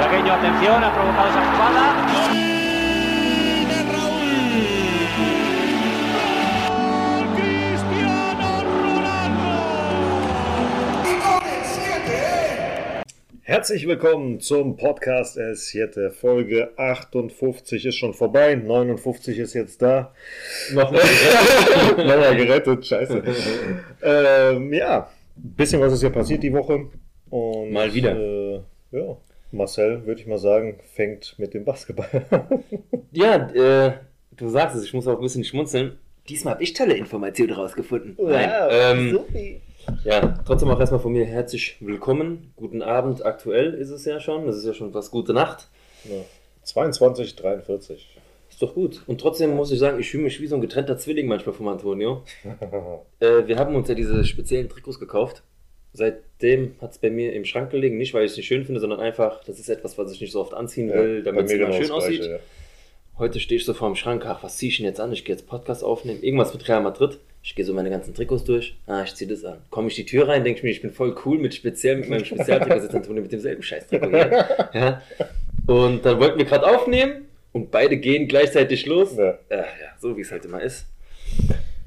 Tragueño, atención, ha provocado esa jugada. Herzlich willkommen zum Podcast Es Siete. Folge 58 ist schon vorbei, 59 ist jetzt da. Nochmal gerettet. Nochmal gerettet, scheiße. ähm, ja, ein bisschen was ist hier passiert die Woche. Und, mal wieder. Äh, ja, Marcel, würde ich mal sagen, fängt mit dem Basketball an. ja, äh, du sagst es, ich muss auch ein bisschen schmunzeln. Diesmal habe ich tolle Informationen rausgefunden. Wow, Nein, ähm. Ja, trotzdem auch erstmal von mir herzlich willkommen. Guten Abend, aktuell ist es ja schon. Das ist ja schon fast gute Nacht. Ja. 22, 43. Ist doch gut. Und trotzdem muss ich sagen, ich fühle mich wie so ein getrennter Zwilling manchmal vom Antonio. äh, wir haben uns ja diese speziellen Trikots gekauft. Seitdem hat es bei mir im Schrank gelegen. Nicht, weil ich es nicht schön finde, sondern einfach, das ist etwas, was ich nicht so oft anziehen will, ja, damit es immer schön aussieht. Ja. Heute stehe ich so vor dem Schrank, ach, was ziehe ich denn jetzt an? Ich gehe jetzt Podcast aufnehmen. Irgendwas mit Real Madrid. Ich gehe so meine ganzen Trikots durch. Ah, ich ziehe das an. Komme ich die Tür rein, denke ich mir, ich bin voll cool mit speziell mit meinem Spezialtrikot sitzt Antonio mit demselben Scheiß-Trikot hier. Ja. Und dann wollten wir gerade aufnehmen und beide gehen gleichzeitig los. Ja, äh, ja so wie es halt immer ist.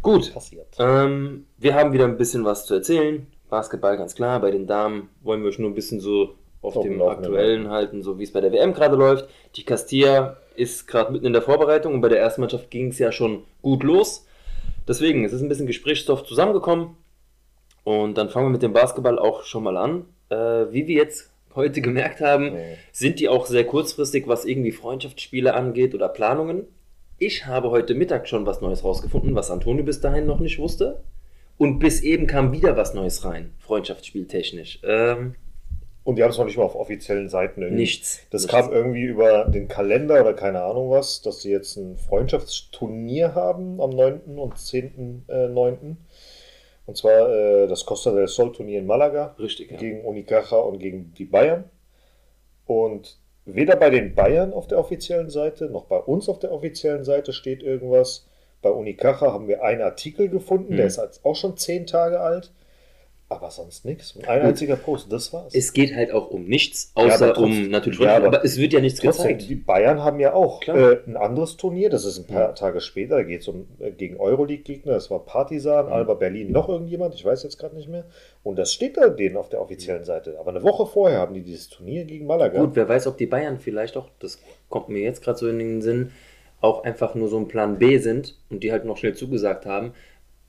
Gut. Passiert. Ähm, wir haben wieder ein bisschen was zu erzählen. Basketball ganz klar. Bei den Damen wollen wir euch nur ein bisschen so auf dem aktuellen halten, so wie es bei der WM gerade läuft. Die Castilla ist gerade mitten in der Vorbereitung und bei der ersten Mannschaft ging es ja schon gut los. Deswegen, es ist ein bisschen Gesprächsstoff zusammengekommen. Und dann fangen wir mit dem Basketball auch schon mal an. Äh, wie wir jetzt heute gemerkt haben, nee. sind die auch sehr kurzfristig, was irgendwie Freundschaftsspiele angeht oder Planungen. Ich habe heute Mittag schon was Neues rausgefunden, was Antonio bis dahin noch nicht wusste. Und bis eben kam wieder was Neues rein, Freundschaftsspieltechnisch. Ähm, und die haben es noch nicht mal auf offiziellen Seiten irgendwie. Nichts. Das kam irgendwie über den Kalender oder keine Ahnung was, dass sie jetzt ein Freundschaftsturnier haben am 9. und 10.9. Äh, und zwar äh, das Costa del Sol Turnier in Malaga. Richtig, ja. Gegen Unicaja und gegen die Bayern. Und weder bei den Bayern auf der offiziellen Seite, noch bei uns auf der offiziellen Seite steht irgendwas. Bei Unicaja haben wir einen Artikel gefunden, mhm. der ist auch schon zehn Tage alt. Aber sonst nichts. Ein einziger Post, das war's. Es geht halt auch um nichts, außer ja, um natürlich ja, aber, aber, es wird ja nichts trotzdem, gezeigt. Die Bayern haben ja auch äh, ein anderes Turnier, das ist ein paar ja. Tage später, da geht es um äh, gegen Euroleague-Gegner, das war Partisan. Alba Berlin, noch irgendjemand, ich weiß jetzt gerade nicht mehr. Und das steht da denen auf der offiziellen Seite. Aber eine Woche vorher haben die dieses Turnier gegen Malaga. Gut, wer weiß, ob die Bayern vielleicht auch, das kommt mir jetzt gerade so in den Sinn, auch einfach nur so ein Plan B sind und die halt noch schnell zugesagt haben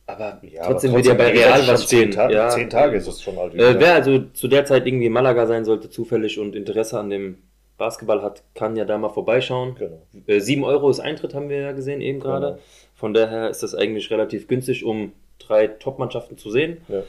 aber ja, trotzdem wird ja bei Real was stehen. Zehn, Ta ja. zehn Tage ist es schon alt. Äh, wer also zu der Zeit irgendwie in Malaga sein sollte, zufällig und Interesse an dem Basketball hat, kann ja da mal vorbeischauen. Genau. Äh, 7 Euro ist Eintritt, haben wir ja gesehen eben gerade. Genau. Von daher ist das eigentlich relativ günstig, um drei Top-Mannschaften zu sehen. Ja,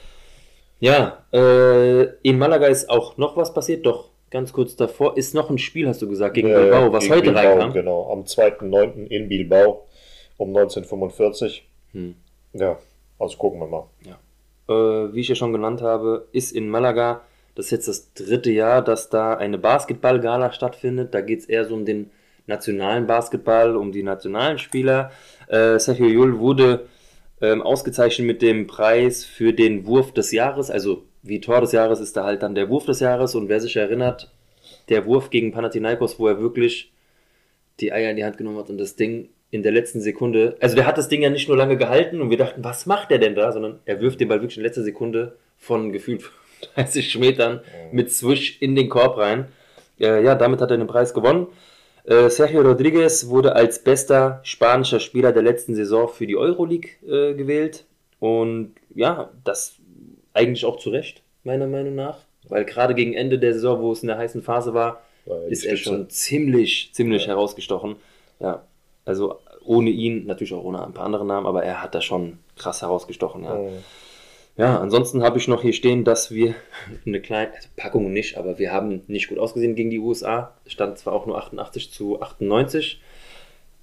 ja äh, in Malaga ist auch noch was passiert, doch ganz kurz davor ist noch ein Spiel, hast du gesagt, gegen ja, Bilbao, was heute Bilbao, reinkam. Genau, am 2.9. in Bilbao um 1945. Hm. Ja, also gucken wir mal. Ja. Äh, wie ich ja schon genannt habe, ist in Malaga, das ist jetzt das dritte Jahr, dass da eine Basketballgala stattfindet. Da geht es eher so um den nationalen Basketball, um die nationalen Spieler. Äh, Sergio Yul wurde ähm, ausgezeichnet mit dem Preis für den Wurf des Jahres. Also wie Tor des Jahres ist da halt dann der Wurf des Jahres. Und wer sich erinnert, der Wurf gegen Panathinaikos, wo er wirklich die Eier in die Hand genommen hat und das Ding in der letzten Sekunde, also der hat das Ding ja nicht nur lange gehalten und wir dachten, was macht der denn da, sondern er wirft den Ball wirklich in letzter Sekunde von gefühlt 30 Metern mit Swish in den Korb rein. Äh, ja, damit hat er den Preis gewonnen. Äh, Sergio Rodriguez wurde als bester spanischer Spieler der letzten Saison für die Euroleague äh, gewählt. Und ja, das eigentlich auch zu Recht, meiner Meinung nach. Weil gerade gegen Ende der Saison, wo es in der heißen Phase war, war ist er schon ziemlich, ziemlich ja. herausgestochen. Ja, also ohne ihn, natürlich auch ohne ein paar andere Namen, aber er hat da schon krass herausgestochen, ja. Oh. Ja, ansonsten habe ich noch hier stehen, dass wir eine kleine also Packung nicht, aber wir haben nicht gut ausgesehen gegen die USA. Stand zwar auch nur 88 zu 98,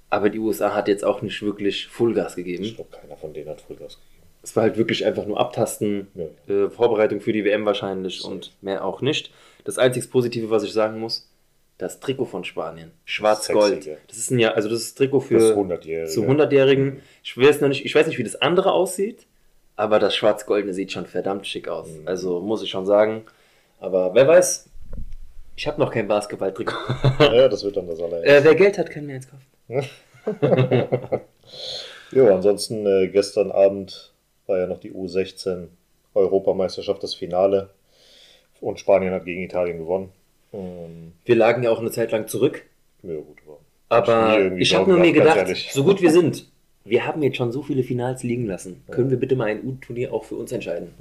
aber die USA hat jetzt auch nicht wirklich Vollgas gegeben. Ich glaube, keiner von denen hat Vollgas gegeben. Es war halt wirklich einfach nur Abtasten, ja. äh, Vorbereitung für die WM wahrscheinlich so. und mehr auch nicht. Das einzig Positive, was ich sagen muss, das Trikot von Spanien. Schwarz-Gold. Das ist ein ja, also das ist Trikot für das 100 zu 100-Jährigen. Ich weiß noch nicht, ich weiß nicht, wie das andere aussieht, aber das Schwarz-Goldene sieht schon verdammt schick aus. Mhm. Also muss ich schon sagen. Aber wer weiß, Ich habe noch kein Basketball-Trikot. Ja, das wird dann das allererste. äh, wer Geld hat, kann mir eins kaufen. Jo, ansonsten äh, gestern Abend war ja noch die U16 Europameisterschaft, das Finale. Und Spanien hat gegen Italien gewonnen. Ähm, Wir lagen ja auch eine Zeit lang zurück. ja, gut, aber ich habe nur mir gedacht, so gut wir sind, wir haben jetzt schon so viele Finals liegen lassen. Können wir bitte mal ein U-Turnier auch für uns entscheiden?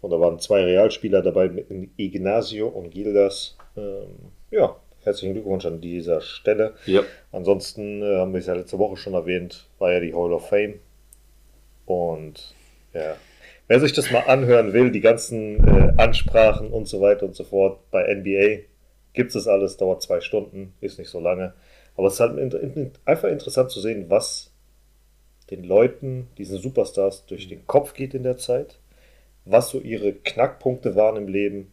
Und da waren zwei Realspieler dabei, mit Ignacio und Gildas. Ähm, ja, herzlichen Glückwunsch an dieser Stelle. Ja. Ansonsten äh, haben wir es ja letzte Woche schon erwähnt, war ja die Hall of Fame. Und ja, wer sich das mal anhören will, die ganzen äh, Ansprachen und so weiter und so fort bei NBA, gibt es alles, dauert zwei Stunden, ist nicht so lange. Aber es ist halt in, in, einfach interessant zu sehen, was den Leuten, diesen Superstars, durch den Kopf geht in der Zeit, was so ihre Knackpunkte waren im Leben,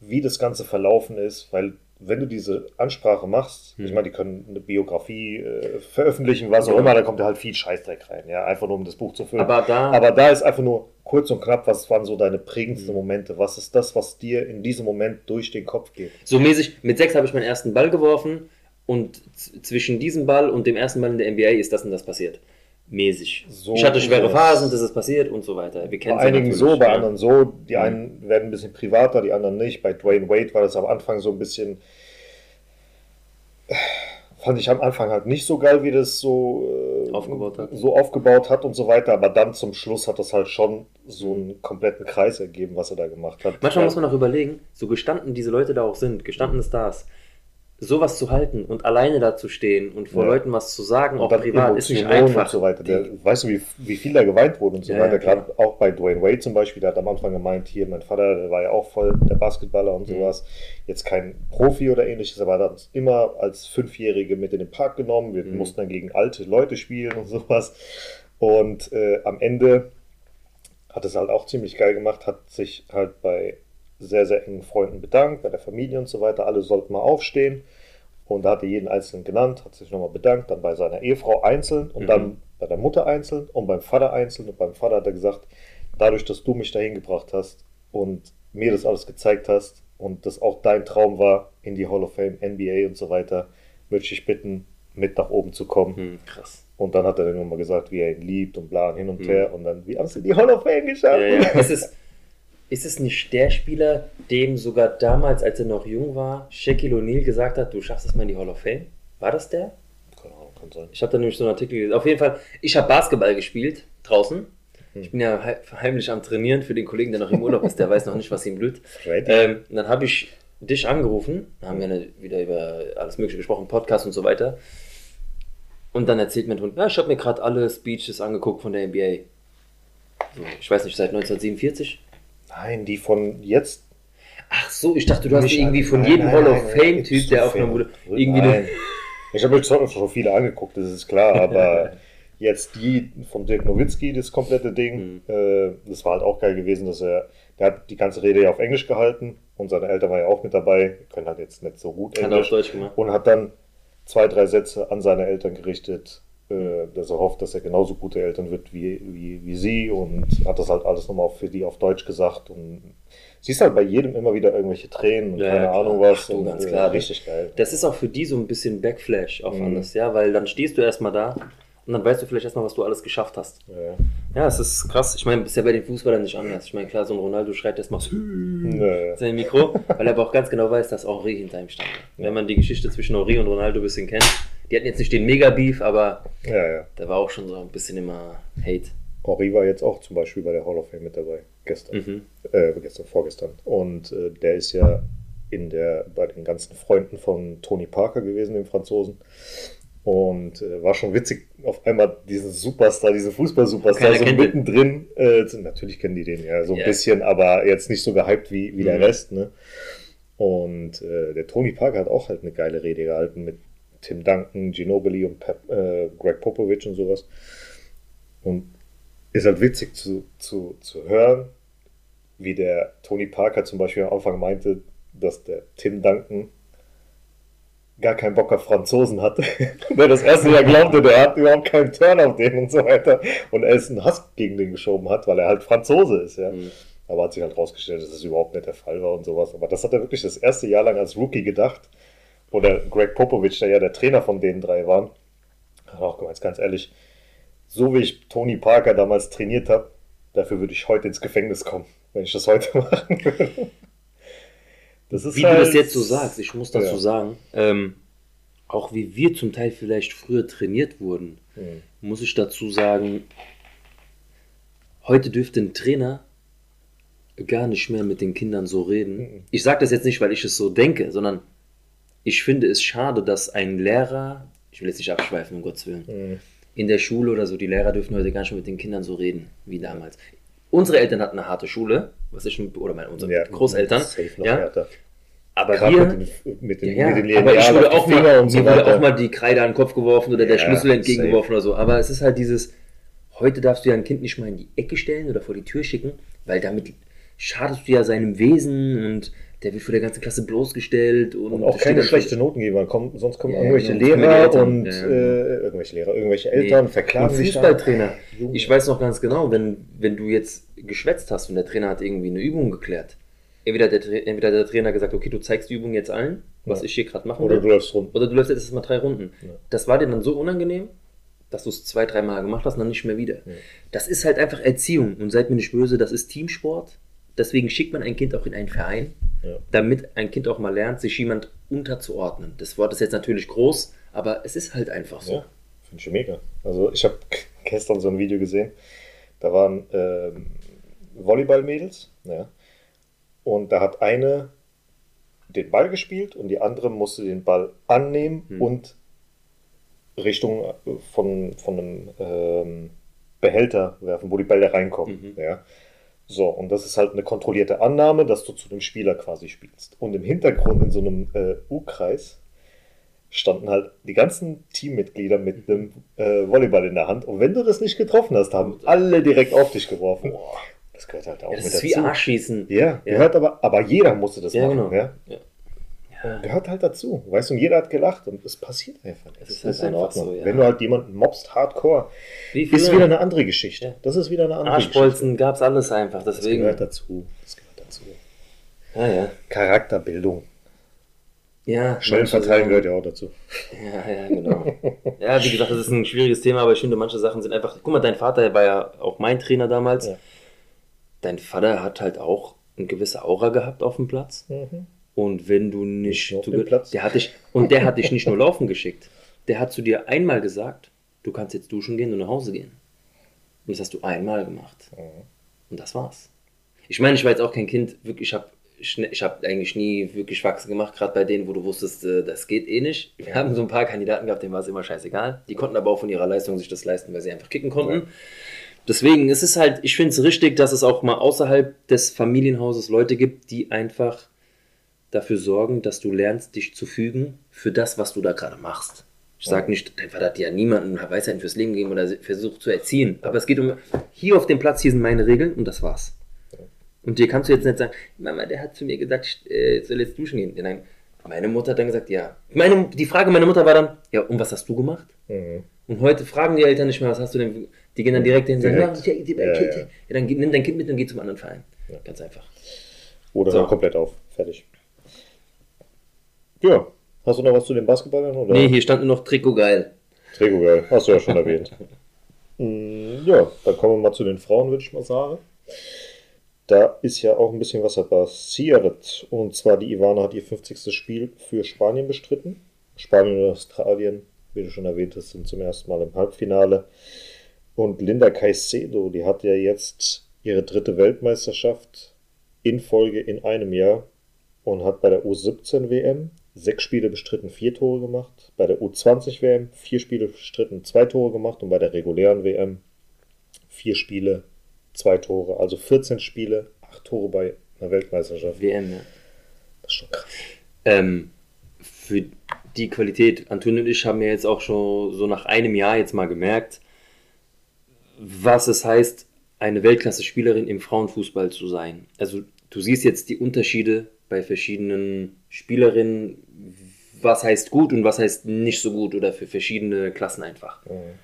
wie das Ganze verlaufen ist, weil wenn du diese Ansprache machst, ich meine, die können eine Biografie äh, veröffentlichen, was auch immer, da kommt ja halt viel Scheißdreck rein, ja, einfach nur um das Buch zu füllen. Aber da, Aber da ist einfach nur kurz und knapp, was waren so deine prägendsten Momente? Was ist das, was dir in diesem Moment durch den Kopf geht? so mäßig, mit sechs habe ich meinen ersten Ball geworfen und zwischen diesem Ball und dem ersten Ball in der NBA ist das und das passiert. Mäßig. So ich hatte schwere. Phasen, das ist passiert und so weiter. Wir kennen Bei einigen so, bei anderen so. Die Mhm. einen werden ein bisschen privater, die anderen nicht. Bei Dwayne Wade war das am Anfang so ein bisschen. Fand ich am Anfang halt nicht so geil, wie das so äh, Aufgebaut hat. so aufgebaut hat und so weiter. Aber dann zum Schluss hat das halt schon so einen kompletten Kreis ergeben, was er da gemacht hat. Manchmal muss man auch überlegen, so gestanden diese Leute da auch sind, gestandene Stars, sowas zu halten und alleine da zu stehen und vor Ja. Leuten was zu sagen, auch Und privat, ist nicht einfach. Und so weiter. Der, weißt du, wie, wie viel da geweint wurde und so Ja, weiter. ja. Gerade auch bei Dwayne Wade zum Beispiel, der hat am Anfang gemeint, hier, mein Vater, der war ja auch voll der Basketballer und Mhm. sowas. Jetzt kein Profi oder ähnliches, aber hat uns immer als Fünfjährige mit in den Park genommen. Wir Mhm. mussten dann gegen alte Leute spielen und sowas. Und äh, am Ende hat es halt auch ziemlich geil gemacht, hat sich halt bei sehr, sehr engen Freunden bedankt, bei der Familie und so weiter. Alle sollten mal aufstehen. Und da hat er jeden Einzelnen genannt, hat sich nochmal bedankt, dann bei seiner Ehefrau einzeln und Mhm. dann bei der Mutter einzeln und beim Vater einzeln. Und beim Vater hat er gesagt, dadurch, dass du mich dahin gebracht hast und mir das alles gezeigt hast und das auch dein Traum war, in die Hall of Fame, NBA und so weiter, würde ich dich bitten, mit nach oben zu kommen. Hm, krass. Und dann hat er dann nochmal gesagt, wie er ihn liebt und bla und hin und Mhm. her. Und dann, wie haben sie die Hall of Fame geschafft? Ja, ja. Ist, ist es nicht der Spieler, dem sogar damals, als er noch jung war, Shaquille O'Neal gesagt hat, du schaffst es mal in die Hall of Fame? War das der? Keine Ahnung, kann sein. Ich habe da nämlich so einen Artikel gelesen. Auf jeden Fall, ich habe Basketball gespielt, draußen. Ich bin ja hei- heimlich am Trainieren für den Kollegen, der noch im Urlaub ist, der weiß noch nicht, was ihm blüht. Ähm, und dann habe ich dich angerufen, haben wir eine, wieder über alles Mögliche gesprochen, Podcast und so weiter. Und dann erzählt mein Hund, ja, ich habe mir gerade alle Speeches angeguckt von der NBA. So, ich weiß nicht, seit 1947. Nein, die von jetzt Ach so, ich dachte, du hast irgendwie von nein, jedem nein, Hall of Fame-Typ, der aufgenommen wurde, irgendwie Nein. Ich habe mir schon schon viele angeguckt, das ist klar, aber jetzt die von Dirk Nowitzki, das komplette Ding, Mhm. äh, das war halt auch geil gewesen, dass er, der hat die ganze Rede ja auf Englisch gehalten und seine Eltern waren ja auch mit dabei, können halt jetzt nicht so gut hat er auf Englisch Deutsch gemacht. und hat dann zwei, drei Sätze an seine Eltern gerichtet, äh, dass er hofft, dass er genauso gute Eltern wird wie, wie, wie sie und hat das halt alles nochmal für die auf Deutsch gesagt und siehst halt bei jedem immer wieder irgendwelche Tränen und Ja, keine klar. Ahnung was. Ach du, und, ganz äh, klar. Richtig geil. Das ist auch für die so ein bisschen Backflash auf Mhm. alles, ja, weil dann stehst du erstmal da und dann weißt du vielleicht erstmal, was du alles geschafft hast. Ja, ja. Ja, es ist krass. Ich meine, ist ja bei den Fußballern nicht anders. Ich meine, klar, so ein Ronaldo schreit erstmal Nö. sein Mikro, weil er aber auch ganz genau weiß, dass Henri hinter ihm stand. Wenn man die Geschichte zwischen Henri und Ronaldo ein bisschen kennt, die hatten jetzt nicht den Mega-Beef, aber Ja, ja. da war auch schon so ein bisschen immer Hate. Henri war jetzt auch zum Beispiel bei der Hall of Fame mit dabei. Gestern. Mhm. Äh, gestern, vorgestern. Und äh, der ist ja in der, bei den ganzen Freunden von Tony Parker gewesen, dem Franzosen. Und äh, war schon witzig, auf einmal diesen Superstar, diesen Fußball-Superstar, so mittendrin. Äh, natürlich kennen die den ja so ein Ja. bisschen, aber jetzt nicht so gehypt wie, wie der Mhm. Rest. Ne? Und äh, der Tony Parker hat auch halt eine geile Rede gehalten mit Tim Duncan, Ginobili und Pep, äh, Greg Popovich und sowas. Und ist halt witzig zu, zu, zu hören, wie der Tony Parker zum Beispiel am Anfang meinte, dass der Tim Duncan gar keinen Bock auf Franzosen hatte. der das erste Jahr glaubte, der hat überhaupt keinen Turn auf den und so weiter. Und er ist einen Hass gegen den geschoben hat, weil er halt Franzose ist, ja. Mhm. Aber hat sich halt rausgestellt, dass das überhaupt nicht der Fall war und sowas. Aber das hat er wirklich das erste Jahr lang als Rookie gedacht. Oder Greg Popovich, der ja der Trainer von den drei war, hat auch gemeint, ganz ehrlich, so wie ich Tony Parker damals trainiert habe, dafür würde ich heute ins Gefängnis kommen, wenn ich das heute machen würde. Wie halt, du das jetzt so sagst, ich muss dazu ja. sagen, ähm, auch wie wir zum Teil vielleicht früher trainiert wurden, mhm. muss ich dazu sagen, heute dürfte ein Trainer gar nicht mehr mit den Kindern so reden. Mhm. Ich sage das jetzt nicht, weil ich es so denke, sondern ich finde es schade, dass ein Lehrer, ich will jetzt nicht abschweifen, um Gottes Willen, mhm. in der Schule oder so, die Lehrer dürfen heute gar nicht mehr mit den Kindern so reden wie damals. Unsere Eltern hatten eine harte Schule, was ich oder meine unsere ja, Großeltern. ja. Härter. Aber Gerade wir, mit den, mit den, ja, mit den aber ich wurde auch mal, und so wurde auch mal die Kreide an den Kopf geworfen oder ja, der Schlüssel entgegengeworfen safe. oder so. Aber es ist halt dieses, heute darfst du ja ein Kind nicht mal in die Ecke stellen oder vor die Tür schicken, weil damit schadest du ja seinem Wesen und der wird vor der ganzen Klasse bloßgestellt. Und, und auch keine schlechte Noten geben, weil kommen, sonst kommen ja, irgendwelche Lehrer und ja. äh, irgendwelche Lehrer, irgendwelche Eltern, nee. verklagen sich. Fußballtrainer. Ich weiß noch ganz genau, wenn, wenn du jetzt geschwätzt hast und der Trainer hat irgendwie eine Übung geklärt, entweder der, entweder der Trainer gesagt, okay, du zeigst die Übung jetzt allen, was ja. ich hier gerade machen will. Oder du läufst Runden. Oder du läufst jetzt erstmal drei Runden. Das war dir dann so unangenehm, dass du es zwei, dreimal gemacht hast und dann nicht mehr wieder. Das ist halt einfach Erziehung und seid mir nicht böse, das ist Teamsport Deswegen schickt man ein Kind auch in einen Verein, ja. damit ein Kind auch mal lernt, sich jemand unterzuordnen. Das Wort ist jetzt natürlich groß, aber es ist halt einfach so. Ja, finde ich mega. Also ich habe gestern so ein Video gesehen, da waren ähm, Volleyball-Mädels, ja, und da hat eine den Ball gespielt und die andere musste den Ball annehmen hm. und Richtung äh, von, von einem ähm, Behälter werfen, wo die Bälle reinkommen. Mhm. Ja. So, und das ist halt eine kontrollierte Annahme, dass du zu dem Spieler quasi spielst. Und im Hintergrund in so einem äh, U-Kreis standen halt die ganzen Teammitglieder mit einem äh, Volleyball in der Hand. Und wenn du das nicht getroffen hast, haben alle direkt auf dich geworfen. Boah. Das gehört halt auch ja, das mit ist dazu. wie Arschschießen. Ja, ja, gehört aber, aber jeder musste das ja, machen. Genau. Ja? ja. Gehört halt dazu. Weißt du, und jeder hat gelacht und es passiert einfach. Das ist, das ist in Ordnung. So, ja. Wenn du halt jemanden mobst, hardcore, ist wieder eine andere Geschichte. Ja. Das ist wieder eine andere Arschbolzen gab es alles einfach. Deswegen. Das gehört dazu. Das gehört dazu. Ja, ja. Charakterbildung. Ja, Schnell verteilen gehört ja auch dazu. Ja, ja, genau. ja, wie gesagt, das ist ein schwieriges Thema, aber ich finde, manche Sachen sind einfach. Guck mal, dein Vater war ja auch mein Trainer damals. Ja. Dein Vater hat halt auch eine gewisse Aura gehabt auf dem Platz. Mhm. Und wenn du nicht. nicht du, der hat dich, und der hat dich nicht nur laufen geschickt. Der hat zu dir einmal gesagt, du kannst jetzt duschen gehen und nach Hause gehen. Und das hast du einmal gemacht. Mhm. Und das war's. Ich meine, ich war jetzt auch kein Kind, wirklich, ich habe ich habe eigentlich nie wirklich Wachse gemacht, gerade bei denen, wo du wusstest, äh, das geht eh nicht. Wir haben so ein paar Kandidaten gehabt, denen war es immer scheißegal. Die konnten aber auch von ihrer Leistung sich das leisten, weil sie einfach kicken konnten. Ja. Deswegen ist es halt, ich finde es richtig, dass es auch mal außerhalb des Familienhauses Leute gibt, die einfach dafür sorgen, dass du lernst, dich zu fügen für das, was du da gerade machst. Ich sage nicht, dein Vater hat ja niemanden Weisheiten fürs Leben gegeben oder versucht zu erziehen. Aber es geht um, hier auf dem Platz, hier sind meine Regeln und das war's. Und dir kannst du jetzt nicht sagen, Mama, der hat zu mir gesagt, ich äh, soll jetzt duschen gehen. Nein, meine Mutter hat dann gesagt, ja. Meine, die Frage meiner Mutter war dann, ja, und was hast du gemacht? Mhm. Und heute fragen die Eltern nicht mehr, was hast du denn? Die gehen dann direkt hin und sagen, ja, ja, ja, ja, dann nimm dein Kind mit und geh zum anderen Verein. Ganz einfach. Oder so. komplett auf. Fertig. Ja. Hast du noch was zu den Basketballern? Oder? Nee, hier stand nur noch Trikot geil. Trikot geil, hast du ja schon erwähnt. Mm, ja, dann kommen wir mal zu den Frauen, würde ich mal sagen. Da ist ja auch ein bisschen was passiert. Und zwar die Ivana hat ihr 50. Spiel für Spanien bestritten. Spanien und Australien, wie du schon erwähnt hast, sind zum ersten Mal im Halbfinale. Und Linda Caicedo, die hat ja jetzt ihre dritte Weltmeisterschaft in Folge in einem Jahr und hat bei der U17 WM sechs Spiele bestritten, vier Tore gemacht. Bei der U20 WM vier Spiele bestritten, zwei Tore gemacht. Und bei der regulären WM vier Spiele, zwei Tore. Also 14 Spiele, acht Tore bei einer Weltmeisterschaft. WM, ja. Das ist schon krass. Ähm, für die Qualität, Antonio und ich haben ja jetzt auch schon so nach einem Jahr jetzt mal gemerkt, was es heißt, eine Weltklasse-Spielerin im Frauenfußball zu sein. Also du siehst jetzt die Unterschiede bei verschiedenen Spielerinnen, was heißt gut und was heißt nicht so gut oder für verschiedene Klassen einfach. Mhm.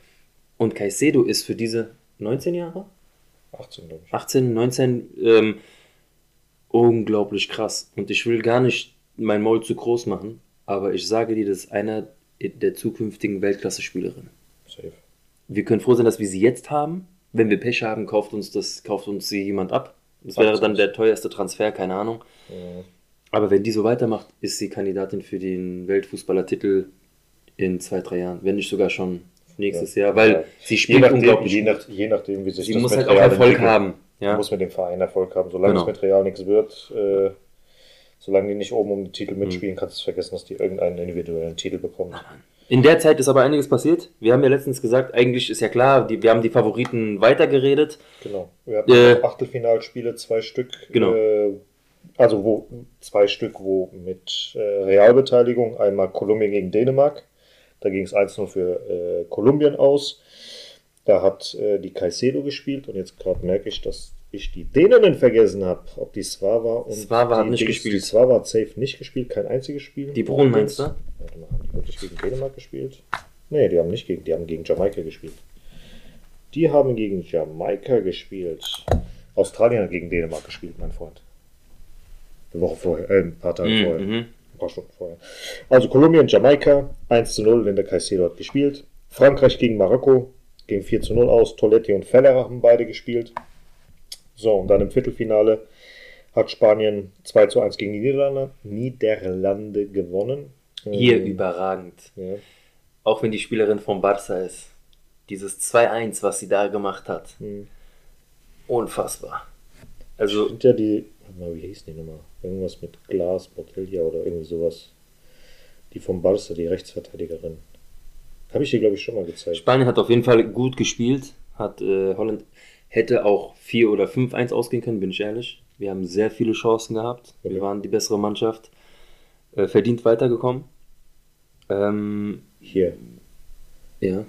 Und Caicedo ist für diese 19 Jahre? 18, glaube ich. 18, 19, ähm, unglaublich krass. Und ich will gar nicht mein Maul zu groß machen, aber ich sage dir, das ist einer der zukünftigen Weltklasse-Spielerinnen. Safe. Wir können froh sein, dass wir sie jetzt haben. Wenn wir Pech haben, kauft uns das, kauft uns sie jemand ab. Das wäre dann der teuerste Transfer, keine Ahnung. Ja. Aber wenn die so weitermacht, ist sie Kandidatin für den Weltfußballertitel in zwei, drei Jahren. Wenn nicht sogar schon nächstes Jahr, weil Ja. sie Je spielt nachdem, unglaublich je, nach, je nachdem, wie sich Sie das muss halt auch Erfolg entwickelt. haben. Ja. Muss mit dem Verein Erfolg haben. Solange Genau. es mit Real nichts wird, äh, solange die nicht oben um den Titel Mhm. mitspielen, kannst du vergessen, dass die irgendeinen individuellen Titel bekommen. In der Zeit ist aber einiges passiert. Wir haben ja letztens gesagt, eigentlich ist ja klar, die, wir haben die Favoriten weitergeredet. Genau. Wir hatten Äh, Achtelfinalspiele, zwei Stück. Genau. Äh, also wo zwei Stück, wo mit äh, Realbeteiligung, einmal Kolumbien gegen Dänemark. Da ging es 1-0 für äh, Kolumbien aus. Da hat äh, die Caicedo gespielt und jetzt gerade merke ich, dass ich die Däninnen vergessen habe, ob die Svava und Svava hat die nicht Dings- gespielt. Die Svava hat safe nicht gespielt, kein einziges Spiel. Die Brunn meinst du? Warte mal, haben die wirklich gegen Dänemark gespielt? Nee, die haben nicht gegen, die haben gegen Jamaika gespielt. Die haben gegen Jamaika gespielt. Australien hat gegen Dänemark gespielt, mein Freund. Eine Woche vorher, äh, ein paar Tage Mhm, vorher. mhm. Ein paar Stunden vorher. Also Kolumbien, Jamaika, 1 zu 0, Linda Caicedo hat gespielt. Frankreich gegen Marokko, ging 4 zu 0 aus. Toletti und Feller haben beide gespielt. So, und dann im Viertelfinale hat Spanien 2 zu 1 gegen die Niederlande, Niederlande gewonnen. Hier Ähm, überragend. Ja. Auch wenn die Spielerin vom Barca ist. Dieses 2-1, was sie da gemacht hat. Hm. Unfassbar. Also, Sind ja die, wie hieß die nochmal? Irgendwas mit Glas, Bottiglia oder irgendwie sowas. Die vom Barca, die Rechtsverteidigerin. Habe ich dir, glaube ich, schon mal gezeigt. Spanien hat auf jeden Fall gut gespielt. Hat äh, Holland hätte auch 4 oder 5-1 ausgehen können, bin ich ehrlich. Wir haben sehr viele Chancen gehabt. Wir Okay. waren die bessere Mannschaft. Äh, verdient weitergekommen. Ähm, Hier, ja,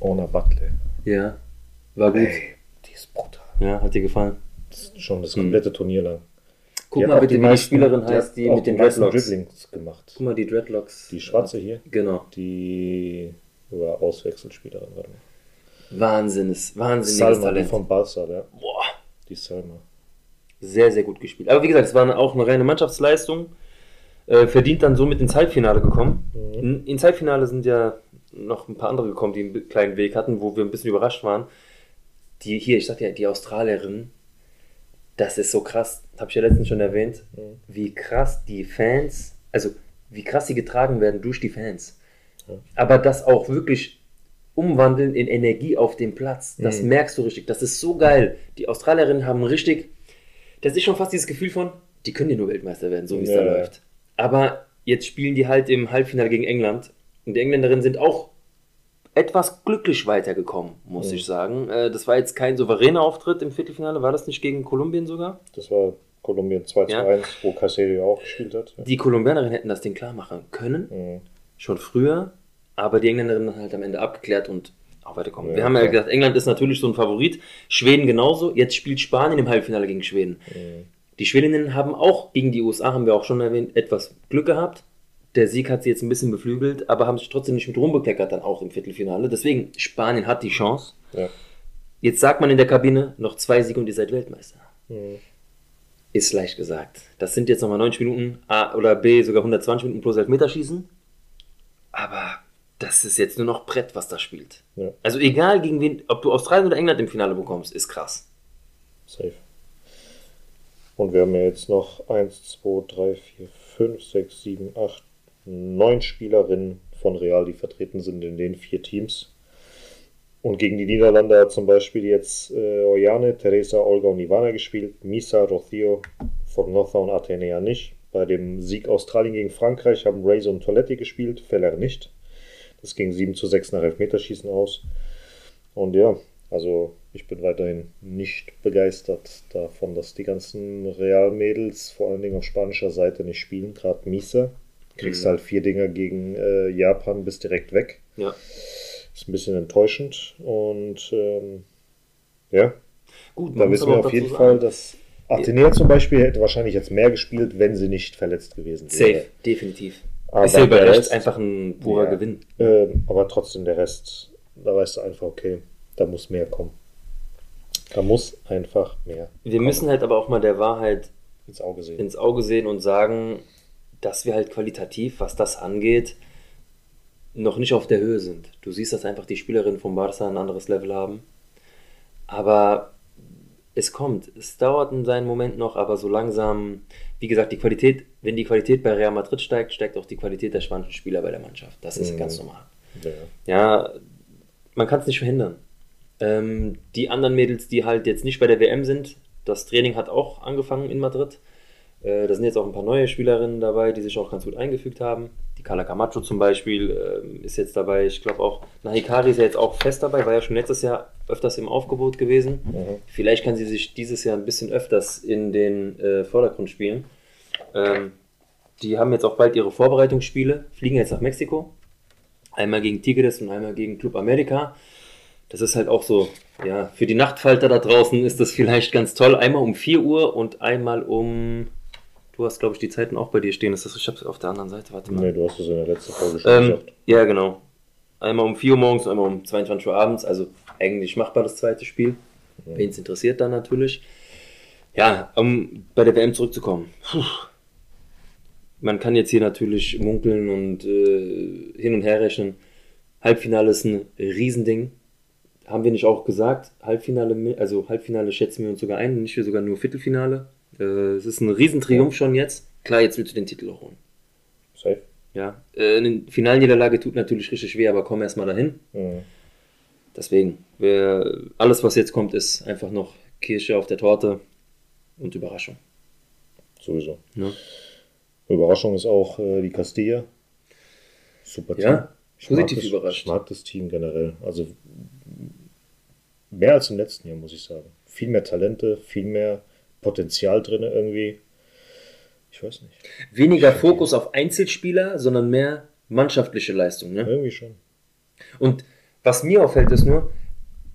Ona Butler. ja. War gut. Ey, die ist brutal. Ja, hat dir gefallen. Das ist schon das komplette Turnier lang. Guck Die mal bitte, wie die Spielerin die heißt, die mit den die Dreadlocks. Dribblings gemacht. Guck mal, die Dreadlocks. Die schwarze hier, Genau. die war Auswechselspielerin. Warte mal. Wahnsinns, wahnsinniges Salma, die Talent. vom Barca, ja. Boah. Die Salma. Sehr, sehr gut gespielt. Aber wie gesagt, es war auch eine reine Mannschaftsleistung. Äh, verdient dann somit ins Halbfinale gekommen. Mhm. In, ins Halbfinale sind ja noch ein paar andere gekommen, die einen kleinen Weg hatten, wo wir ein bisschen überrascht waren. Die hier, ich sagte ja, die Australierin, das ist so krass, habe ich ja letztens schon erwähnt, Mhm. wie krass die Fans, also wie krass sie getragen werden durch die Fans. Ja. Aber das auch wirklich umwandeln in Energie auf dem Platz, das Mhm. merkst du richtig. Das ist so geil. Die Australierinnen haben richtig, das ist schon fast dieses Gefühl von, die können ja nur Weltmeister werden, so wie es Ja, da läuft. Aber jetzt spielen die halt im Halbfinale gegen England und die Engländerinnen sind auch etwas glücklich weitergekommen, muss Mhm. ich sagen. Äh, Das war jetzt kein souveräner Auftritt im Viertelfinale, war das nicht gegen Kolumbien sogar? Das war Kolumbien 2 zu Ja. 1, wo ja auch gespielt hat. Die Kolumbianerinnen hätten das Ding klar machen können, Mhm. schon früher, aber die Engländerinnen haben halt am Ende abgeklärt und auch weiterkommen. Ja, Wir haben ja gesagt, England ist natürlich so ein Favorit, Schweden genauso, jetzt spielt Spanien im Halbfinale gegen Schweden. Mhm. Die Schwedinnen haben auch gegen die USA, haben wir auch schon erwähnt, etwas Glück gehabt. Der Sieg hat sie jetzt ein bisschen beflügelt, aber haben sich trotzdem nicht mit rumbekleckert dann auch im Viertelfinale. Deswegen, Spanien hat die Chance. Ja. Jetzt sagt man in der Kabine, noch zwei Siege und ihr seid Weltmeister. Mhm. Ist leicht gesagt. Das sind jetzt nochmal 90 Minuten, A oder B, sogar 120 Minuten plus Elfmeterschießen. Aber das ist jetzt nur noch Brett, was da spielt. Ja. Also egal gegen wen, ob du Australien oder England im Finale bekommst, ist krass. Safe. Und wir haben ja jetzt noch 1, 2, 3, 4, 5, 6, 7, 8, 9 Spielerinnen von Real, die vertreten sind in den vier Teams. Und gegen die Niederlande hat zum Beispiel jetzt äh, Oyane, Teresa, Olga und Ivana gespielt. Misa, Rocio, Fornoza und Atenea nicht. Bei dem Sieg Australien gegen Frankreich haben Razor und Toletti gespielt, Feller nicht. Das ging 7 zu 6 nach Elfmeterschießen aus. Und ja, also ich bin weiterhin nicht begeistert davon, dass die ganzen Real-Mädels vor allen Dingen auf spanischer Seite nicht spielen. Gerade Misa. Kriegst Mhm. halt vier Dinger gegen äh, Japan, bist direkt weg. Ja. Ist ein bisschen enttäuschend. Und ähm, ja, Gut, da wissen wir auf jeden dazu Fall, sagen, dass Athenea zum Beispiel hätte wahrscheinlich jetzt mehr gespielt, wenn sie nicht verletzt gewesen wäre. Safe, definitiv. Aber ist ja Recht Rest- einfach ein purer Ja. Gewinn. Ähm, aber trotzdem der Rest, da weißt du einfach, okay, da muss mehr kommen. Da muss einfach mehr Wir müssen halt aber auch mal der Wahrheit ins Auge sehen. ins Auge sehen und sagen, dass wir halt qualitativ, was das angeht, noch nicht auf der Höhe sind. Du siehst, dass einfach die Spielerinnen vom Barca ein anderes Level haben. Aber es kommt. Es dauert in seinen Moment noch, aber so langsam, wie gesagt, die Qualität, wenn die Qualität bei Real Madrid steigt, steigt auch die Qualität der spanischen Spieler bei der Mannschaft. Das ist Mhm. ganz normal. ja. Ja, man kann es nicht verhindern. Ähm, die anderen Mädels, die halt jetzt nicht bei der WM sind, das Training hat auch angefangen in Madrid. Äh, da sind jetzt auch ein paar neue Spielerinnen dabei, die sich auch ganz gut eingefügt haben. Carla Camacho zum Beispiel ähm, ist jetzt dabei. Ich glaube auch, Nahikari ist ja jetzt auch fest dabei, war ja schon letztes Jahr öfters im Aufgebot gewesen. Mhm. Vielleicht kann sie sich dieses Jahr ein bisschen öfters in den äh, Vordergrund spielen. Ähm, die haben jetzt auch bald ihre Vorbereitungsspiele, fliegen jetzt nach Mexiko. Einmal gegen Tigres und einmal gegen Club America. Das ist halt auch so, ja, für die Nachtfalter da draußen ist das vielleicht ganz toll. Einmal um 4 Uhr und einmal um. Du hast, glaube ich, die Zeiten auch bei dir stehen. Ist das, ich habe auf der anderen Seite. Warte mal. Nee, du hast es in der letzten Folge schon Ähm, gesagt. ja, genau. Einmal um 4 Uhr morgens einmal um 22 Uhr abends. Also eigentlich machbar das zweite Spiel. Wen es interessiert dann natürlich. Ja, um bei der WM zurückzukommen. Puh. Man kann jetzt hier natürlich munkeln und äh, hin und her rechnen. Halbfinale ist ein Riesending. Haben wir nicht auch gesagt? Halbfinale, also Halbfinale schätzen wir uns sogar ein, nicht wir sogar nur Viertelfinale. Äh, es ist ein Riesentriumph schon jetzt. Klar, jetzt willst du den Titel auch holen. Safe. Ja, äh, eine Finalniederlage tut natürlich richtig weh, aber komm erst mal dahin. Mhm. Deswegen, alles was jetzt kommt, ist einfach noch Kirsche auf der Torte und Überraschung. Sowieso. Ne? Überraschung ist auch äh, die Castilla. Super Ja, Ich positiv das, überrascht. Ich mag das Team generell. Also mehr als im letzten Jahr, muss ich sagen. Viel mehr Talente, viel mehr Potenzial drin irgendwie. Ich weiß nicht. Weniger Fokus auf Einzelspieler, sondern mehr mannschaftliche Leistung. Ne? Irgendwie schon. Und was mir auffällt, ist nur,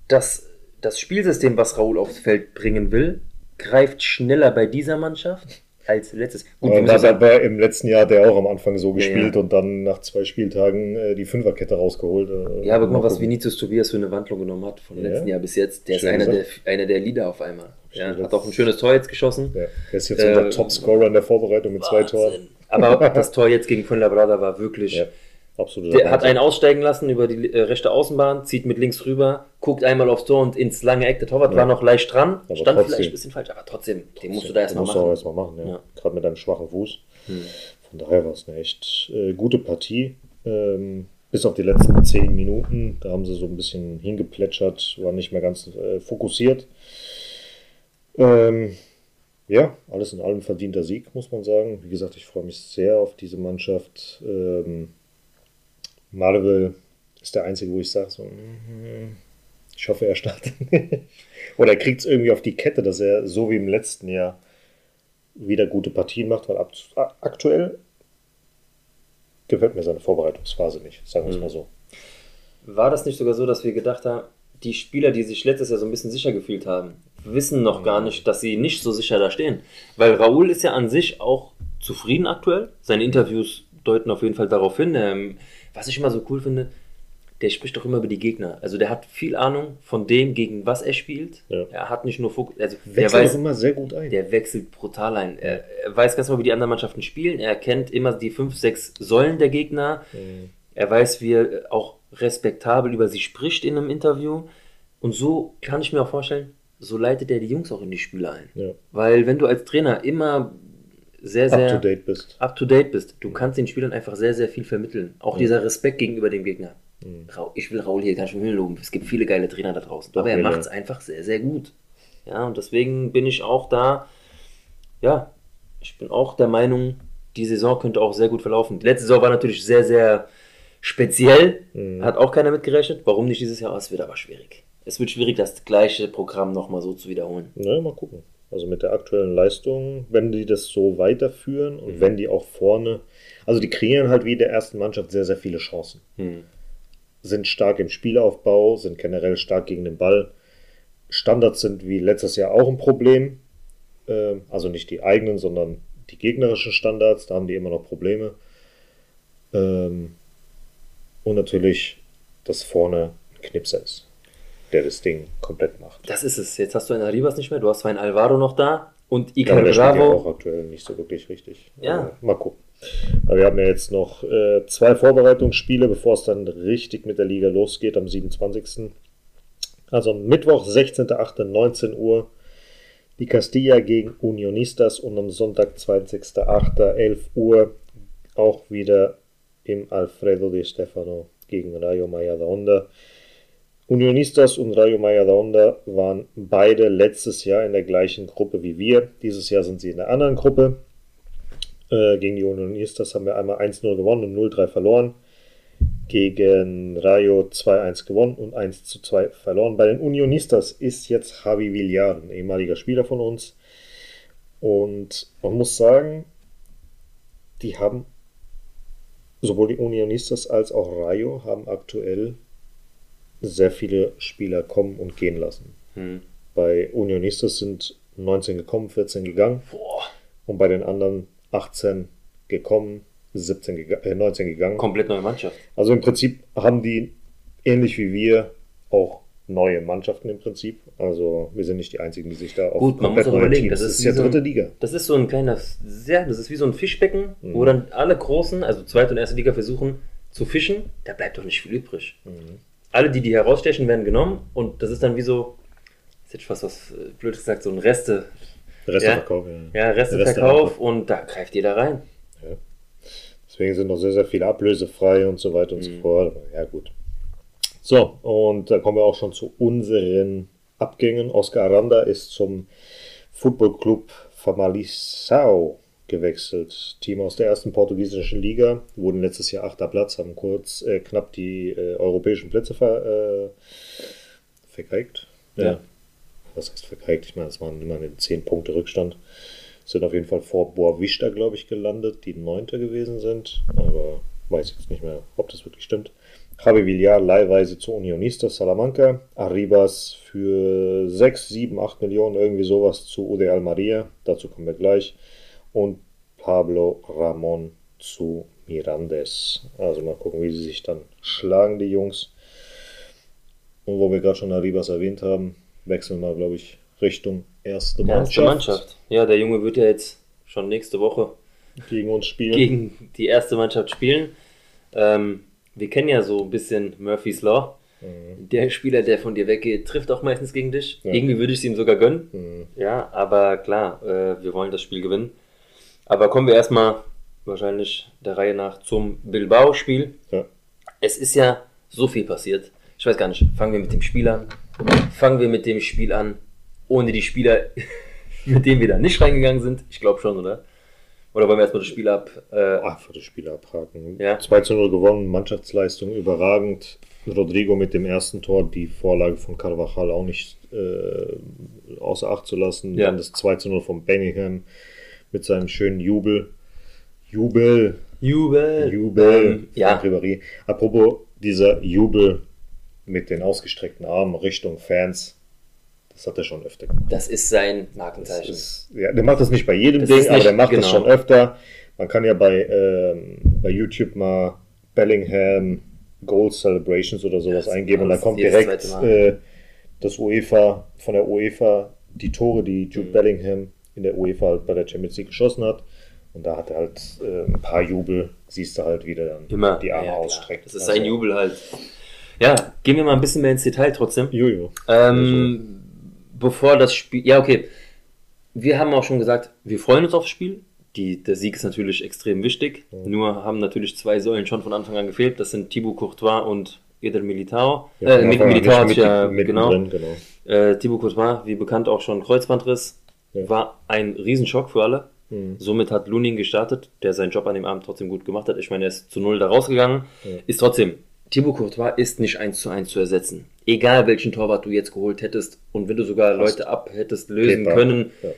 dass das Spielsystem, was Raoul aufs Feld bringen will, greift schneller bei dieser Mannschaft als letztes. Gut, müssen das sagen, aber im letzten Jahr hat er auch am Anfang so Ja, gespielt ja. und dann nach zwei Spieltagen äh, die Fünferkette rausgeholt. Äh, ja, aber guck mal, was. Vinicius Tobias für eine Wandlung genommen hat von Ja. letzten Jahr bis jetzt. Der ist Schön einer der, einer der Leader auf einmal. Ja, hat auch ein schönes Tor jetzt geschossen. Ja, er ist jetzt Äh, unser Topscorer in der Vorbereitung mit zwei Toren. Wahnsinn. Aber das Tor jetzt gegen Fuenlabrada war wirklich. Ja, absolut. Der hat einen aussteigen lassen über die äh, rechte Außenbahn, zieht mit links rüber, guckt einmal aufs Tor und ins lange Eck. Der Torwart Ja. war noch leicht dran, Aber stand trotzdem. vielleicht ein bisschen falsch, aber trotzdem, den musst du da erstmal musst du auch machen. erstmal machen, ja. Ja. Gerade mit einem schwachen Fuß. Hm. Von daher war es eine echt äh, gute Partie. Ähm, bis auf die letzten zehn Minuten, da haben sie so ein bisschen hingeplätschert, waren nicht mehr ganz äh, fokussiert. Ähm, ja, alles in allem verdienter Sieg, muss man sagen. Wie gesagt, ich freue mich sehr auf diese Mannschaft. Ähm, Marvel ist der einzige, wo ich sage, so, mm, ich hoffe, er startet. Oder er kriegt es irgendwie auf die Kette, dass er so wie im letzten Jahr wieder gute Partien macht, weil ab, aktuell gefällt mir seine Vorbereitungsphase nicht, sagen wir es Mhm. mal so. War das nicht sogar so, dass wir gedacht haben, die Spieler, die sich letztes Jahr so ein bisschen sicher gefühlt haben, wissen noch gar nicht, dass sie nicht so sicher da stehen? Weil Raoul ist ja an sich auch zufrieden aktuell. Seine Interviews deuten auf jeden Fall darauf hin. Ähm, was ich immer so cool finde, der spricht doch immer über die Gegner. Also der hat viel Ahnung von dem, gegen was er spielt. Ja. Er hat nicht nur Fokus, also der Wechselt weiß, auch immer sehr gut ein. der wechselt brutal ein. Er, er weiß ganz genau, wie die anderen Mannschaften spielen. Er kennt immer die fünf, sechs Säulen der Gegner. Mhm. Er weiß, wie er auch respektabel über sie spricht in einem Interview. Und so kann ich mir auch vorstellen, so leitet er die Jungs auch in die Spiele ein. Ja. Weil wenn du als Trainer immer sehr, sehr Up to date bist. up to date bist, du kannst den Spielern einfach sehr, sehr viel vermitteln. Auch Mhm. dieser Respekt gegenüber dem Gegner. Mhm. Ich will Raul hier vom Himmel loben. Es gibt viele geile Trainer da draußen. Aber er macht es einfach sehr, sehr gut. Ja, und deswegen bin ich auch da, ja, ich bin auch der Meinung, die Saison könnte auch sehr gut verlaufen. Die letzte Saison war natürlich sehr, sehr speziell. Mhm. Hat auch keiner mitgerechnet. Warum nicht dieses Jahr? Es wird aber schwierig. Es wird schwierig, das gleiche Programm nochmal so zu wiederholen. Na, mal gucken. Also mit der aktuellen Leistung, wenn die das so weiterführen und Mhm. wenn die auch vorne, also die kreieren halt wie der ersten Mannschaft sehr, sehr viele Chancen. Hm. Sind stark im Spielaufbau, sind generell stark gegen den Ball. Standards sind wie letztes Jahr auch ein Problem. Ähm, Also nicht die eigenen, sondern die gegnerischen Standards, da haben die immer noch Probleme. Ähm, Und natürlich, dass vorne ein Knipser ist. Der das Ding komplett macht. Das ist es. Jetzt hast du einen Arribas nicht mehr, du hast einen Alvaro noch da und Ja, aber Iker der ja auch Bravo. aktuell nicht so wirklich richtig. Ja. Also, mal gucken. Aber wir haben ja jetzt noch äh, zwei Vorbereitungsspiele, bevor es dann richtig mit der Liga losgeht am 27. Also am Mittwoch, 16.08. 19 Uhr. Die Castilla gegen Unionistas und am Sonntag, 20.08. 11 Uhr auch wieder im Alfredo de Stefano gegen Rayo Majadahonda. Unionistas und Rayo Majadahonda waren beide letztes Jahr in der gleichen Gruppe wie wir. Dieses Jahr sind sie in der anderen Gruppe. Äh, gegen die Unionistas haben wir einmal 1-0 gewonnen und 0-3 verloren. Gegen Rayo 2-1 gewonnen und 1-2 verloren. Bei den Unionistas ist jetzt Javi Villar, ein ehemaliger Spieler von uns. Und man muss sagen, die haben sowohl die Unionistas als auch Rayo haben aktuell sehr viele Spieler kommen und gehen lassen. Hm. Bei Unionistas sind 19 gekommen, 14 gegangen Boah, und bei den anderen 18 gekommen, 17 gega äh, 19 gegangen. komplett neue Mannschaft. Also im Prinzip haben die ähnlich wie wir auch neue Mannschaften im Prinzip. Also wir sind nicht die einzigen, die sich da auf Gut, man muss auch überlegen, das das ist ist wie ja so ein- dritte Liga. Das ist so ein kleiner, sehr, das ist wie so ein Fischbecken, Mhm. wo dann alle Großen, also zweite und erste Liga versuchen zu fischen. Da bleibt doch nicht viel übrig. Mhm. Alle, die die herausstechen, werden genommen und das ist dann wie so, ist jetzt fast was äh, Blödes gesagt, so ein Reste, Resteverkauf, ja. ja, Resteverkauf und da greift jeder rein. Deswegen sind noch sehr, sehr viele ablösefrei und so weiter und so Mhm. fort. Aber Ja, gut. So, und da kommen wir auch schon zu unseren Abgängen. Oscar Aranda ist zum Football Club Famalisao gewechselt. Team aus der ersten portugiesischen Liga. Wurden letztes Jahr achter Platz, haben kurz äh, knapp die äh, europäischen Plätze ver, äh, vergeigt. Ja. Was heißt vergeigt? Ich meine, es waren immer eine 10 Punkte Rückstand. Sind auf jeden Fall vor Boavista, glaube ich, gelandet, die Neunte gewesen sind. Aber weiß jetzt nicht mehr, ob das wirklich stimmt. Javi Villar leihweise zu Unionistas Salamanca. Arribas für 6, 7, 8 Millionen, irgendwie sowas zu UD Almeria. Dazu kommen wir gleich. Und Pablo Ramon zu Mirandes. Also mal gucken, wie sie sich dann schlagen, die Jungs. Und wo wir gerade schon Arribas erwähnt haben, wechseln wir, glaube ich, Richtung erste Mannschaft, Erste Mannschaft. Ja, der Junge wird ja jetzt schon nächste Woche gegen uns spielen. gegen die erste Mannschaft spielen. Ähm, wir kennen ja so ein bisschen Murphy's Law. Der Spieler, der von dir weggeht, trifft auch meistens gegen dich. Ja. Irgendwie würde ich es ihm sogar gönnen. Mhm. Ja, aber klar, äh, wir wollen das Spiel gewinnen. Aber kommen wir erstmal wahrscheinlich der Reihe nach zum Bilbao-Spiel. Ja. Es ist ja so viel passiert. Ich weiß gar nicht, fangen wir mit dem Spiel an. Fangen wir mit dem Spiel an, ohne die Spieler, mit denen wir da nicht reingegangen sind. Ich glaube schon, oder? Oder wollen wir erstmal das Spiel ab? Äh, Einfach das Spiel abhaken. Ja. 2 zu 0 gewonnen, Mannschaftsleistung überragend. Rodrigo mit dem ersten Tor, die Vorlage von Carvajal auch nicht äh, außer Acht zu lassen. Ja. Dann das 2 zu 0 von Bellingham mit seinem schönen Jubel. Jubel, Jubel. Jubel, Ähm, ja, Ribéry. Apropos dieser Jubel mit den ausgestreckten Armen Richtung Fans, das hat er schon öfter gemacht. das ist sein Das Markenzeichen. ist, ja, der macht das nicht bei jedem Das Ding, ist aber nicht- der macht das genau. schon öfter. Man kann ja bei, ähm, bei YouTube mal Bellingham Goal Celebrations oder sowas Das eingeben und dann ist kommt direkt äh, das UEFA von der UEFA die Tore, die Jude Mhm. Bellingham in der UEFA halt bei der Champions League geschossen hat. Und da hat er halt äh, ein paar Jubel, siehst du halt wieder dann Immer. die Arme Ja, ausstreckt. Das ist Also, sein Jubel halt. Ja, gehen wir mal ein bisschen mehr ins Detail trotzdem. Jojo. Ähm, bevor das Spiel. Ja, okay. Wir haben auch schon gesagt, wir freuen uns aufs Spiel. Die, der Sieg ist natürlich extrem wichtig. Nur haben natürlich zwei Säulen schon von Anfang an gefehlt. Das sind Thibaut Courtois und Eder Militao. Ja, äh, Militao hat ja, genau. mittendrin, genau. Äh, Thibaut Courtois, wie bekannt auch schon Kreuzbandriss. Ja. War ein Riesenschock für alle. Mhm. Somit hat Lunin gestartet, der seinen Job an dem Abend trotzdem gut gemacht hat. Ich meine, er ist zu null da rausgegangen. Ja. Ist trotzdem, Thibaut Courtois ist nicht eins zu eins zu ersetzen. Egal welchen Torwart du jetzt geholt hättest und wenn du sogar. Leute ab hättest lösen Kepa. können Ja.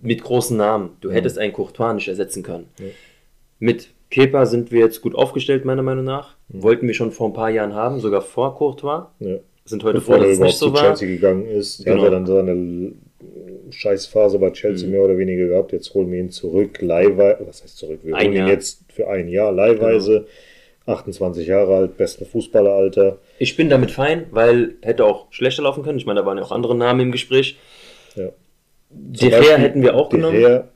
mit großen Namen, du Mhm. hättest einen Courtois nicht ersetzen können. Ja. Mit Kepa sind wir jetzt gut aufgestellt, meiner Meinung nach. Mhm. Wollten wir schon vor ein paar Jahren haben, sogar vor Courtois. Sind heute Bevor froh, dass es nicht so war. Chelsea gegangen ist. Genau. Hat er dann so eine Scheißphase bei Chelsea Mhm. mehr oder weniger gehabt. Jetzt holen wir ihn zurück, leihweise. Was heißt zurück? Wir Ein holen ihn jetzt für ein Jahr leihweise. 28 Jahre alt, beste Fußballeralter. Ich bin damit fein, weil hätte auch schlechter laufen können. Ich meine, da waren ja auch andere Namen im Gespräch. Ja. De Gea hätten wir auch genommen. Gea,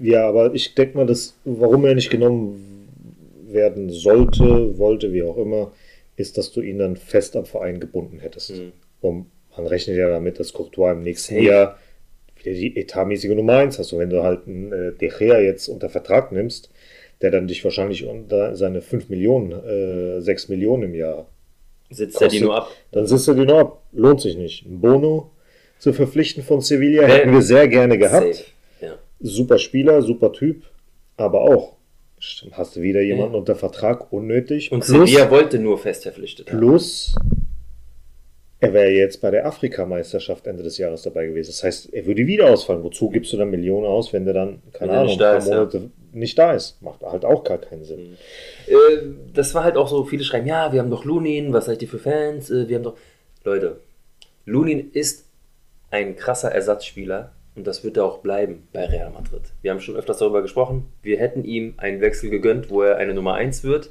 ja, aber ich denke mal, dass, warum er nicht genommen werden sollte, wollte, wie auch immer, ist, dass du ihn dann fest am Verein gebunden hättest. Mhm. Und man rechnet ja damit, dass Courtois im nächsten Safe. Jahr wieder die etatmäßige Nummer 1 hast. Und wenn du halt einen äh, De Gea jetzt unter Vertrag nimmst, der dann dich wahrscheinlich unter seine 5 Millionen, äh, 6 Millionen im Jahr Sitzt er die nur ab. dann sitzt er die nur ab. Lohnt sich nicht. Ein Bono zu verpflichten von Sevilla Wer- hätten wir sehr gerne gehabt. Ja. Super Spieler, super Typ, aber auch hast du wieder jemanden Ja. unter Vertrag, unnötig. Und plus, Sevilla wollte nur fest verpflichtet. haben. Er wäre jetzt bei der Afrikameisterschaft Ende des Jahres dabei gewesen. Das heißt, er würde wieder ausfallen. Wozu gibst du dann Millionen aus, wenn der dann, keine Wenn Ahnung, ein paar ist, ja. Monate nicht da ist? Macht halt auch gar keinen Sinn. Äh, das war halt auch so, viele schreiben, ja, wir haben doch Lunin, was seid ihr für Fans? Äh, wir haben doch. Leute, Lunin ist ein krasser Ersatzspieler und das wird er auch bleiben bei Real Madrid. Wir haben schon öfters darüber gesprochen. Wir hätten ihm einen Wechsel gegönnt, wo er eine Nummer 1 wird.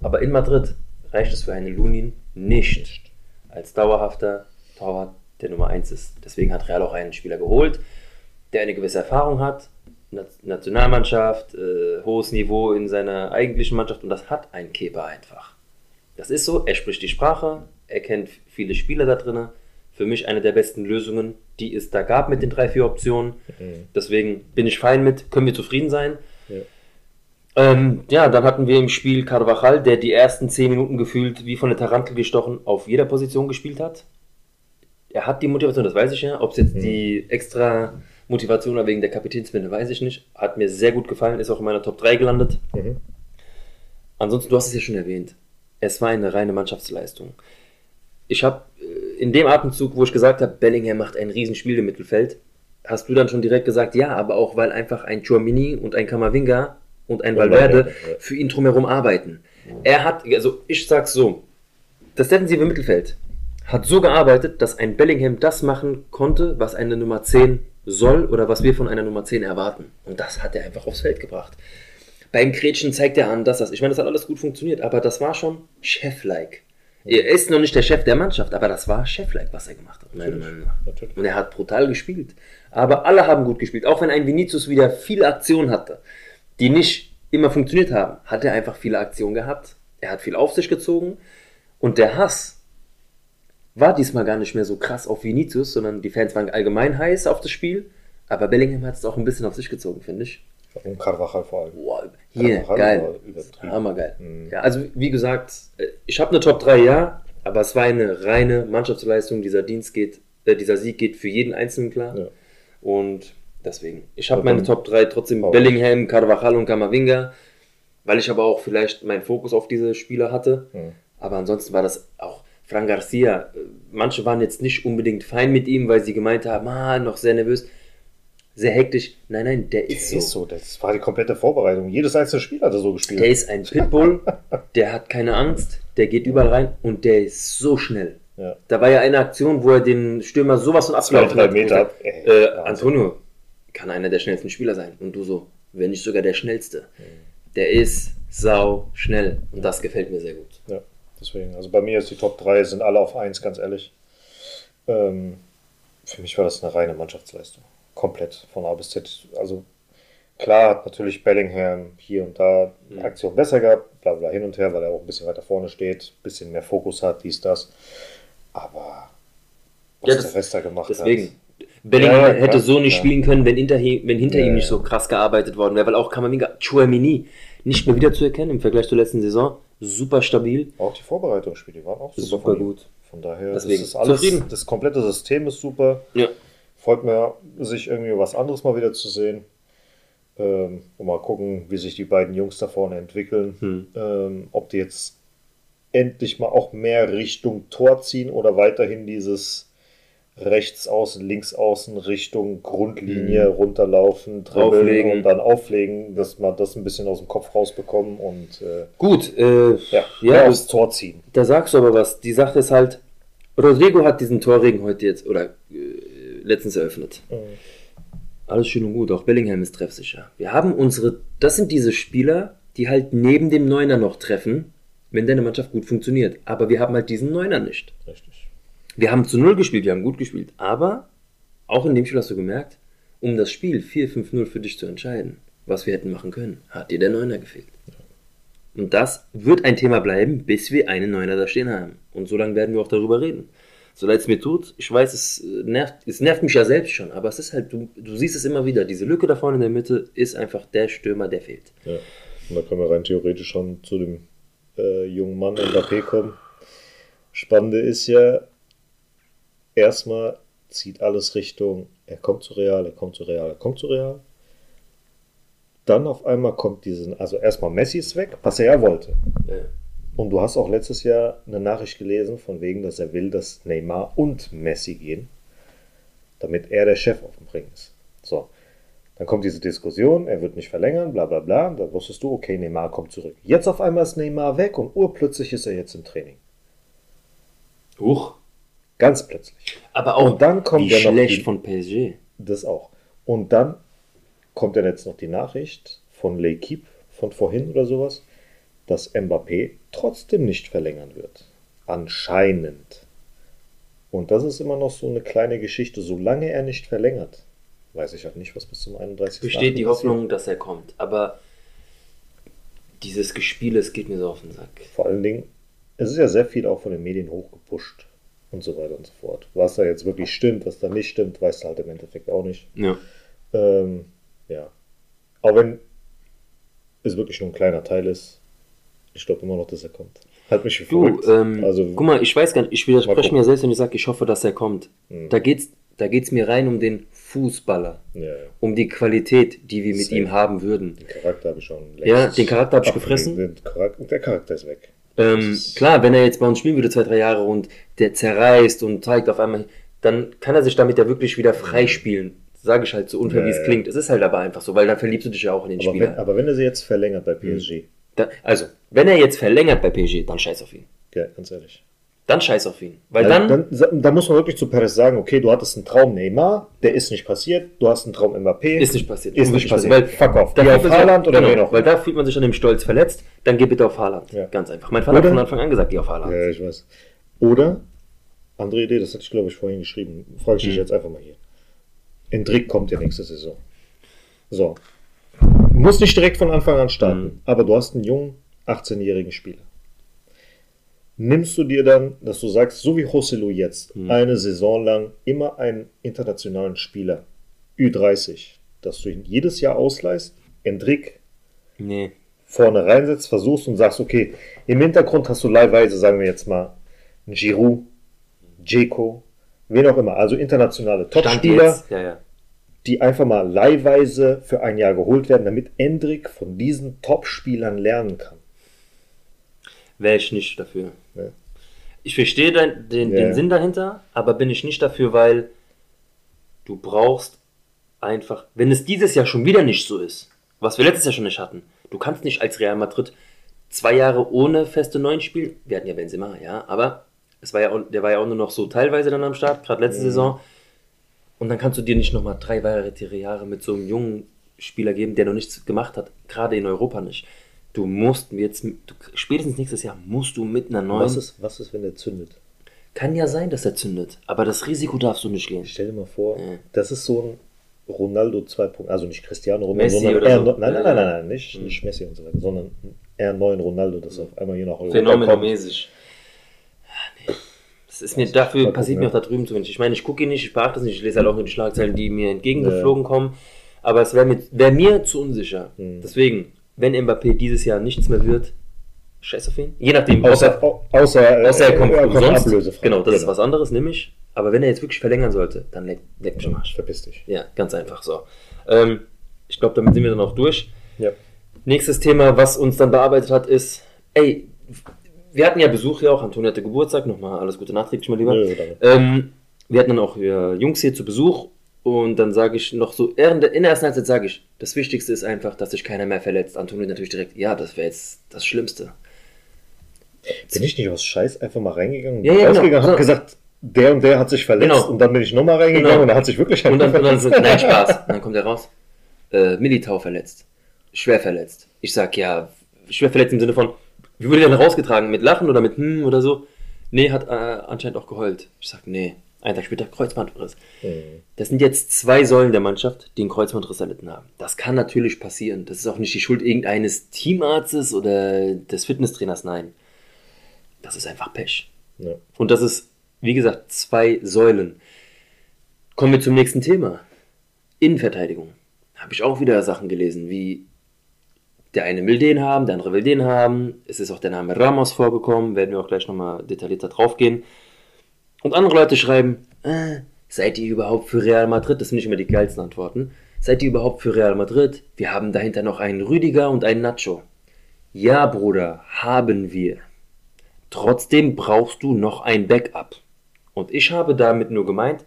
Aber in Madrid reicht es für einen Lunin nicht als dauerhafter Torwart der Nummer 1 ist. Deswegen hat Real auch einen Spieler geholt, der eine gewisse Erfahrung hat, Na- Nationalmannschaft, äh, hohes Niveau in seiner eigentlichen Mannschaft und das hat ein Kepa einfach. Das ist so, er spricht die Sprache, er kennt viele Spieler da drinnen. Für mich eine der besten Lösungen, die es da gab mit den drei, vier Optionen. Deswegen bin ich fein mit, können wir zufrieden sein. Ja. Ähm, ja, dann hatten wir im Spiel Carvajal, der die ersten zehn Minuten gefühlt wie von der Tarantel gestochen auf jeder Position gespielt hat. Er hat die Motivation, das weiß ich ja. Ob es jetzt die extra Motivation war wegen der Kapitänsbinde, weiß ich nicht. Hat mir sehr gut gefallen, ist auch in meiner Top 3 gelandet. Mhm. Ansonsten, du hast es ja schon erwähnt. Es war eine reine Mannschaftsleistung. Ich habe in dem Atemzug, wo ich gesagt habe, Bellingham macht ein Riesenspiel im Mittelfeld, hast du dann schon direkt gesagt, ja, aber auch weil einfach ein Chouamini und ein Kamavinga und ein Valverde für ihn drumherum arbeiten. Er hat, also ich sag's so, das defensive Mittelfeld hat so gearbeitet, dass ein Bellingham das machen konnte, was eine Nummer 10 soll oder was wir von einer Nummer 10 erwarten. Und das hat er einfach aufs Feld gebracht. Beim Gretchen zeigt er an, dass das, ich meine, das hat alles gut funktioniert, aber das war schon Chef-like. Er ist noch nicht der Chef der Mannschaft, aber das war Chef-like, was er gemacht hat, meiner Meinung nach. Und er hat brutal gespielt. Aber alle haben gut gespielt. Auch wenn ein Vinicius wieder viele Aktionen hatte, die nicht immer funktioniert haben, hat er einfach viele Aktionen gehabt. Er hat viel auf sich gezogen. Und der Hass war diesmal gar nicht mehr so krass auf Vinicius, sondern die Fans waren allgemein heiß auf das Spiel. Aber Bellingham hat es auch ein bisschen auf sich gezogen, finde ich. Und Carvajal vor allem. Boah, hier, Carvajal geil. Hammergeil. Mhm. Ja, also wie gesagt, äh, ich habe eine Top 3, ja, aber es war eine reine Mannschaftsleistung. Dieser Dienst geht, äh, dieser Sieg geht für jeden Einzelnen klar. Ja. Und deswegen, ich habe meine Top 3 trotzdem Auch. Bellingham, Carvajal und Kamavinga, weil ich aber auch vielleicht meinen Fokus auf diese Spieler hatte. Mhm. Aber ansonsten war das auch Fran Garcia. Manche waren jetzt nicht unbedingt fein mit ihm, weil sie gemeint haben, ah, noch sehr nervös, sehr hektisch. Nein, nein, der ist Das so. ist so, das war die komplette Vorbereitung. Jedes einzelne Spiel hat er so gespielt. Der ist ein Pitbull, der hat keine Angst, der geht überall rein und der ist so schnell. ja. Da war ja eine Aktion, wo er den Stürmer sowas von abgelaufen hat. Meter. Ey, Äh. Antonio kann einer der schnellsten Spieler sein. Und du so, wenn nicht sogar der schnellste. Der ist sau schnell und das gefällt mir sehr gut. Ja, deswegen. Also bei mir ist die Top 3 sind alle auf 1, ganz ehrlich. Ähm, für mich war das eine reine Mannschaftsleistung. Komplett von A bis Z. Also klar hat natürlich Bellingham hier und da Mhm. Aktion besser gehabt, bla bla hin und her, weil er auch ein bisschen weiter vorne steht, ein bisschen mehr Fokus hat, dies, das. Aber was Ja, das- der Rest da gemacht Deswegen. hat. Bellingham Ja, hätte klar, so nicht ja. spielen können, wenn hinter, ihm- wenn hinter Ja, ihm nicht so krass gearbeitet worden wäre, weil auch Kamavinga, Chouamini, nicht mehr wiederzuerkennen im Vergleich zur letzten Saison. Super stabil, Auch die Vorbereitungsspiele waren auch super, super gut. Von daher, Deswegen, das ist alles, zufrieden. das komplette System ist super. Ja. Freut mir, sich irgendwie was anderes mal wieder zu sehen. Ähm, und mal gucken, wie sich die beiden Jungs da vorne entwickeln. Hm. Ähm, ob die jetzt endlich mal auch mehr Richtung Tor ziehen oder weiterhin dieses rechts außen, links außen Richtung Grundlinie runterlaufen, dribbeln und dann auflegen, dass man das ein bisschen aus dem Kopf rausbekommen und äh, Gut, äh, ja, Ja, aufs Tor ziehen. Da sagst du aber was. Die Sache ist halt, Rodrigo hat diesen Torregen heute jetzt oder äh, letztens eröffnet. Alles schön und gut, auch Bellingham ist treffsicher. Wir haben unsere, das sind diese Spieler, die halt neben dem Neuner noch treffen, wenn deine Mannschaft gut funktioniert. Aber wir haben halt diesen Neuner nicht. Richtig. Wir haben zu Null gespielt, wir haben gut gespielt. Aber auch in dem Spiel hast du gemerkt, um das Spiel 4-5-0 für dich zu entscheiden, was wir hätten machen können, hat dir der Neuner gefehlt. Und das wird ein Thema bleiben, bis wir einen Neuner da stehen haben. Und so lange werden wir auch darüber reden. So leid es mir tut, ich weiß, es nervt, es nervt mich ja selbst schon, aber es ist halt, du, du siehst es immer wieder, diese Lücke da vorne in der Mitte ist einfach der Stürmer, der fehlt. Ja. Und da können wir rein theoretisch schon zu dem äh, jungen Mann Mbappé kommen. Spannende ist ja, erstmal zieht alles Richtung, er kommt zu Real, er kommt zu Real, er kommt zu Real. Dann auf einmal kommt diesen, also erstmal Messi ist weg, was er ja wollte. Ja. Und du hast auch letztes Jahr eine Nachricht gelesen, von wegen, dass er will, dass Neymar und Messi gehen, damit er der Chef auf dem Ring ist. So. Dann kommt diese Diskussion, er wird nicht verlängern, bla bla bla. Da wusstest du, okay, Neymar kommt zurück. Jetzt auf einmal ist Neymar weg und urplötzlich ist er jetzt im Training. Huch. Ganz plötzlich. Aber auch Und dann kommt ja noch schlecht die- von PSG. Das auch. Und dann kommt dann jetzt noch die Nachricht von L'Equipe von vorhin oder sowas, dass Mbappé trotzdem nicht verlängern wird. Anscheinend. Und das ist immer noch so eine kleine Geschichte. Solange er nicht verlängert, weiß ich halt nicht, was bis zum 31. Besteht die. Hoffnung, dass er kommt. Aber dieses Gespiel, es geht mir so auf den Sack. Vor allen Dingen, es ist ja sehr viel auch von den Medien hochgepusht und so weiter und so fort. Was da jetzt wirklich stimmt, was da nicht stimmt, weißt du halt im Endeffekt auch nicht. Ja. Ähm, ja. Auch wenn es wirklich nur ein kleiner Teil ist, ich glaube immer noch, dass er kommt. Hat mich Du, verrückt. ähm, also, guck mal, ich weiß gar nicht, ich widerspreche mir selbst, wenn ich sage, ich hoffe, dass er kommt. Mhm. Da geht's, da geht's mir rein um den Fußballer, ja, ja. um die Qualität, die wir mit Safe. ihm haben würden. Den Charakter habe ich schon Ja, den Charakter hab ich gefressen. Den, den Charakter, der Charakter ist weg. Ähm, klar, wenn er jetzt bei uns spielen würde, zwei, drei Jahre und der zerreißt und zeigt auf einmal, dann kann er sich damit ja wirklich wieder freispielen. Sage ich halt so unfair, wie Ja, es ja. klingt. Es ist halt aber einfach so, weil dann verliebst du dich ja auch in den Aber Spieler. wenn, aber wenn er sie jetzt verlängert bei PSG, Da, also, wenn er jetzt verlängert bei PSG, dann scheiß auf ihn. ja, ganz ehrlich. Dann scheiß auf ihn. Weil Ja, dann, dann, da muss man wirklich zu Perez sagen, okay, du hattest einen Traum Neymar, der ist nicht passiert, du hast einen Traum Mbappé. ist nicht passiert. Ist nicht passiert. Weil, Fuck off. da auf Haaland oder genau, auch Weil da fühlt man sich an dem Stolz verletzt, dann geh bitte auf Haaland. Ja. Ganz einfach. Mein Vater Oder- hat von Anfang an gesagt, geh auf Haaland. Ja, ich weiß. Oder, andere Idee, das hatte ich glaube ich vorhin geschrieben, frage ich dich Mhm. jetzt einfach mal hier. Endrick kommt ja nächste Saison. So. Muss nicht direkt von Anfang an starten, Mhm. aber du hast einen jungen, 18-jährigen Spieler. Nimmst du dir dann, dass du sagst, so wie Joselu jetzt, Mhm. eine Saison lang immer einen internationalen Spieler, Ü30, dass du ihn jedes Jahr ausleihst, Endrick Nee. vorne reinsetzt, versuchst und sagst, okay, im Hintergrund hast du leihweise, sagen wir jetzt mal, Giroud, Dzeko, wen auch immer, also internationale Topspieler. Ja, ja. die einfach mal leihweise für ein Jahr geholt werden, damit Endrick von diesen Topspielern lernen kann. Wäre ich nicht dafür. Ja. Ich verstehe den, den, Ja. den Sinn dahinter, aber bin ich nicht dafür, weil du brauchst einfach, wenn es dieses Jahr schon wieder nicht so ist, was wir letztes Jahr schon nicht hatten, du kannst nicht als Real Madrid zwei Jahre ohne feste Neun spielen. Wir hatten ja Benzema, ja, aber es war ja auch, der war ja auch nur noch so teilweise dann am Start, gerade letzte Mhm. Saison. Und dann kannst du dir nicht nochmal drei weitere Jahre mit so einem jungen Spieler geben, der noch nichts gemacht hat, gerade in Europa nicht. Du musst jetzt, du, spätestens nächstes Jahr musst du mit einer neuen. Was ist, was ist, wenn der zündet? Kann ja sein, dass er zündet, aber das Risiko darfst du nicht gehen. Stell dir mal vor, Ja. das ist so ein Ronaldo 2. also nicht Cristiano Ronaldo, Messi sondern oder eher, so. nein, nein, Ja, nein, ja. nein, nein, nicht, Mhm. nicht Messi und so weiter, sondern eher einen neuen Ronaldo, das auf einmal hier nach Europa kommt. Phänomenmäßig. Nee. Das ist mir dafür, gucken, passiert mir ja. auch da drüben zu wenig. Ich meine, ich gucke ihn nicht, ich beachte es nicht, ich lese halt auch nur die Schlagzeilen, die mir entgegengeflogen kommen. Aber es wäre mir, wär mir zu unsicher. Mhm. Deswegen, wenn Mbappé dieses Jahr nichts mehr wird, scheiß auf ihn. Je nachdem, Außer, au- außer, äh, Außer er kommt er umsonst. ablösefrei. Genau, das ist was anderes, nämlich. Aber wenn er jetzt wirklich verlängern sollte, dann leck, leck mich am Arsch. Verpiss dich. Ja, ganz einfach so. Ähm, ich glaube, damit sind wir dann auch durch. Ja. Nächstes Thema, was uns dann bearbeitet hat, ist, ey, wir hatten ja Besuch hier auch, Antonio hatte Geburtstag, nochmal alles Gute nachträglich, mein Lieber. Nö. Ähm, wir hatten dann auch äh, Jungs hier zu Besuch und dann sage ich noch so, in der, ersten Halbzeit sage ich, das Wichtigste ist einfach, dass sich keiner mehr verletzt. Antonio natürlich direkt, ja, das wäre jetzt das Schlimmste. Bin ich nicht aus Scheiß einfach mal reingegangen, Ja, ja, rausgegangen, genau. hab gesagt, der und der hat sich verletzt Genau. und dann bin ich nochmal reingegangen Genau. und er hat sich wirklich Und dann, und dann verletzt. nein, Spaß. Und dann kommt er raus, äh, Militao verletzt, schwer verletzt. Ich sag, ja, schwer verletzt im Sinne von, Wie wurde der denn rausgetragen? Mit Lachen oder mit hm oder so? Nee, hat äh, anscheinend auch geheult. Ich sag, nee. Ein Tag später Kreuzbandriss. Mhm. Das sind jetzt zwei Säulen der Mannschaft, die einen Kreuzbandriss erlitten haben. Das kann natürlich passieren. Das ist auch nicht die Schuld irgendeines Teamarztes oder des Fitnesstrainers. Nein. Das ist einfach Pech. Ja. Und das ist, wie gesagt, zwei Säulen. Kommen wir zum nächsten Thema. Innenverteidigung. Habe ich auch wieder Sachen gelesen, wie der eine will den haben, der andere will den haben. Es ist auch der Name Ramos vorgekommen, werden wir auch gleich nochmal detaillierter drauf gehen. Und andere Leute schreiben, äh, seid ihr überhaupt für Real Madrid? Das sind nicht immer die geilsten Antworten. Seid ihr überhaupt für Real Madrid? Wir haben dahinter noch einen Rüdiger und einen Nacho. Ja, Bruder, haben wir. Trotzdem brauchst du noch ein Backup. Und ich habe damit nur gemeint,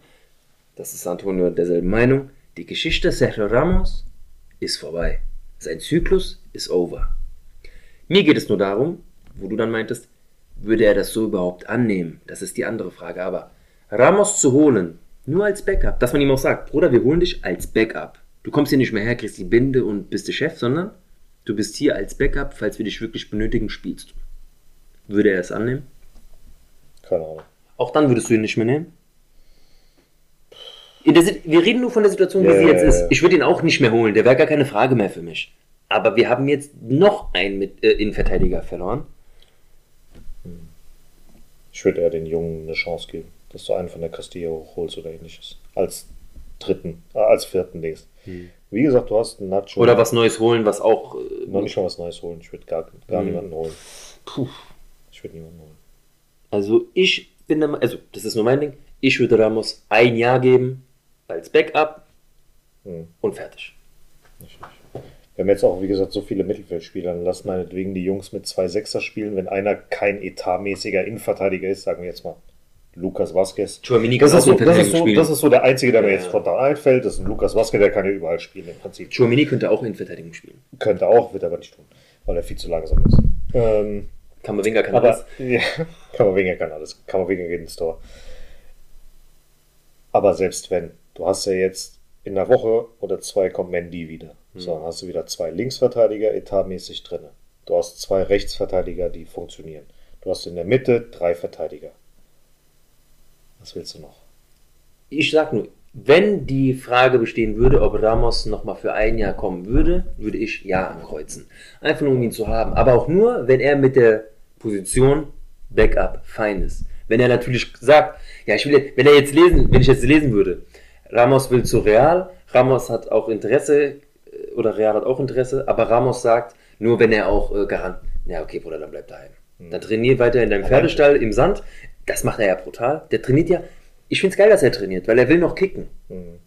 das ist Antonio derselben Meinung, die Geschichte Sergio Ramos ist vorbei. Sein Zyklus ist over. Mir geht es nur darum, wo du dann meintest, würde er das so überhaupt annehmen? Das ist die andere Frage. Aber Ramos zu holen, nur als Backup, dass man ihm auch sagt, Bruder, wir holen dich als Backup. Du kommst hier nicht mehr her, kriegst die Binde und bist der Chef, sondern du bist hier als Backup, falls wir dich wirklich benötigen, spielst du. Würde er es annehmen? Keine Ahnung. Auch dann würdest du ihn nicht mehr nehmen? Wir reden nur von der Situation, wie Ja, sie jetzt ist. Ich würde ihn auch nicht mehr holen. Der wäre gar keine Frage mehr für mich. Aber wir haben jetzt noch einen mit, äh, Innenverteidiger verloren. Ich würde eher den Jungen eine Chance geben, dass du einen von der Castilla hochholst oder ähnliches. Als dritten, äh, als vierten Dings. Wie gesagt, du hast einen Nacho. Oder was Neues holen, was auch. Äh, Noch nicht mal was Neues holen. Ich würde gar, gar Mhm. niemanden holen. puh. Ich würde niemanden holen. Also ich bin der also das ist nur mein Ding. Ich würde Ramos ein Jahr geben als Backup Hm. und fertig. Nicht, nicht. Wir haben jetzt auch, wie gesagt, so viele Mittelfeldspieler. Dann lass meinetwegen die Jungs mit zwei Sechser spielen. Wenn einer kein etatmäßiger Innenverteidiger ist, sagen wir jetzt mal Lukas Vasquez. Das ist, so, das, ist so, das ist so der einzige, der mir Ja. jetzt spontan einfällt. Das ist ein Lukas Vasquez, der kann ja überall spielen im Prinzip. Chouamini könnte auch Innenverteidigung spielen. Könnte auch, wird aber nicht tun, weil er viel zu langsam ist. Ähm, Kamavinga kann aber das. ja, Kammerwinger kann alles. Kammerwinger geht ins Tor. Aber selbst wenn, du hast ja jetzt in einer Woche oder zwei kommt Mendy wieder. So, dann hast du wieder zwei Linksverteidiger etatmäßig drin. Du hast zwei Rechtsverteidiger, die funktionieren. Du hast in der Mitte drei Verteidiger. Was willst du noch? Ich sag nur, wenn die Frage bestehen würde, ob Ramos nochmal für ein Jahr kommen würde, würde ich ja ankreuzen. Einfach nur, um ihn zu haben. Aber auch nur, wenn er mit der Position Backup fein ist. Wenn er natürlich sagt, ja, ich will, wenn er jetzt lesen, wenn ich jetzt lesen würde, Ramos will zu Real, Ramos hat auch Interesse, oder Real hat auch Interesse, aber Ramos sagt, nur wenn er auch äh, Garant, ja, okay, Bruder, dann bleib daheim. Dann trainier weiter in deinem Pferdestall im Sand. Das macht er ja brutal. Der trainiert ja, ich find's geil, dass er trainiert, weil er will noch kicken. Hm,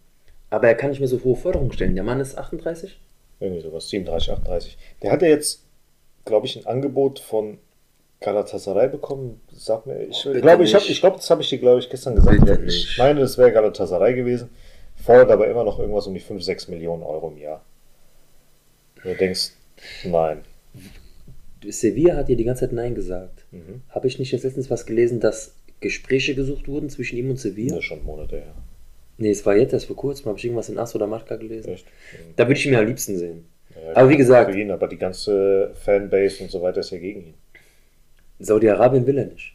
Aber er kann nicht mehr so hohe Forderungen stellen. Der Mann ist 38. irgendwie sowas, 37, 38. Der hat ja jetzt, glaube ich, ein Angebot von Galatasaray bekommen. Sag mir, ich Oh, glaube, ich, hab, ich glaube, das habe ich dir, glaube ich, gestern gesagt. Bitte ich meine, das wäre Galatasaray gewesen. Fordert aber immer noch irgendwas um die 5, 6 Millionen Euro im Jahr. Du denkst, nein. Sevilla hat ja die ganze Zeit Nein gesagt. Mhm. Habe ich nicht jetzt letztens was gelesen, dass Gespräche gesucht wurden zwischen ihm und Sevilla? Das ist schon Monate her. Nee, es war jetzt erst vor kurzem. Habe ich irgendwas in Ass oder Marca gelesen? Echt? Da würde ich ihn am liebsten sehen. Ja, Aber wie gesagt- ihn, aber die ganze Fanbase und so weiter ist ja gegen ihn. Saudi-Arabien will er nicht.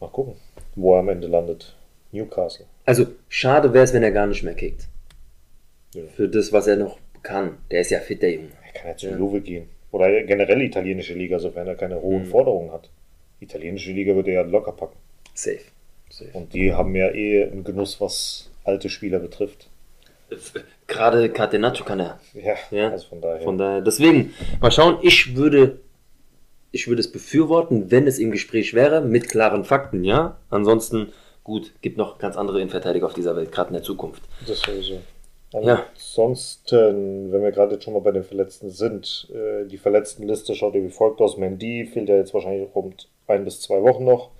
Mal gucken, wo er am Ende landet. Newcastle. Also, schade wäre es, wenn er gar nicht mehr kickt. Ja. Für das, was er noch kann. Der ist ja fit, der Junge. Er kann ja zu. Juve gehen. Oder generell italienische Liga, sofern er keine hohen Mhm. Forderungen hat. Italienische Liga würde er locker packen. Safe. Safe. Und die haben ja eh einen Genuss, was alte Spieler betrifft. Gerade Catenaccio kann er. Ja, Ja, also von daher. Von daher, deswegen, mal schauen, ich würde, ich würde es befürworten, wenn es im Gespräch wäre, mit klaren Fakten, ja. Ansonsten, gut, gibt noch ganz andere Innenverteidiger auf dieser Welt, gerade in der Zukunft. Das sowieso. Ja. Ansonsten, wenn wir gerade jetzt schon mal bei den Verletzten sind, äh, die Verletztenliste schaut wie folgt aus. Mendy fehlt ja jetzt wahrscheinlich rund ein bis zwei Wochen noch.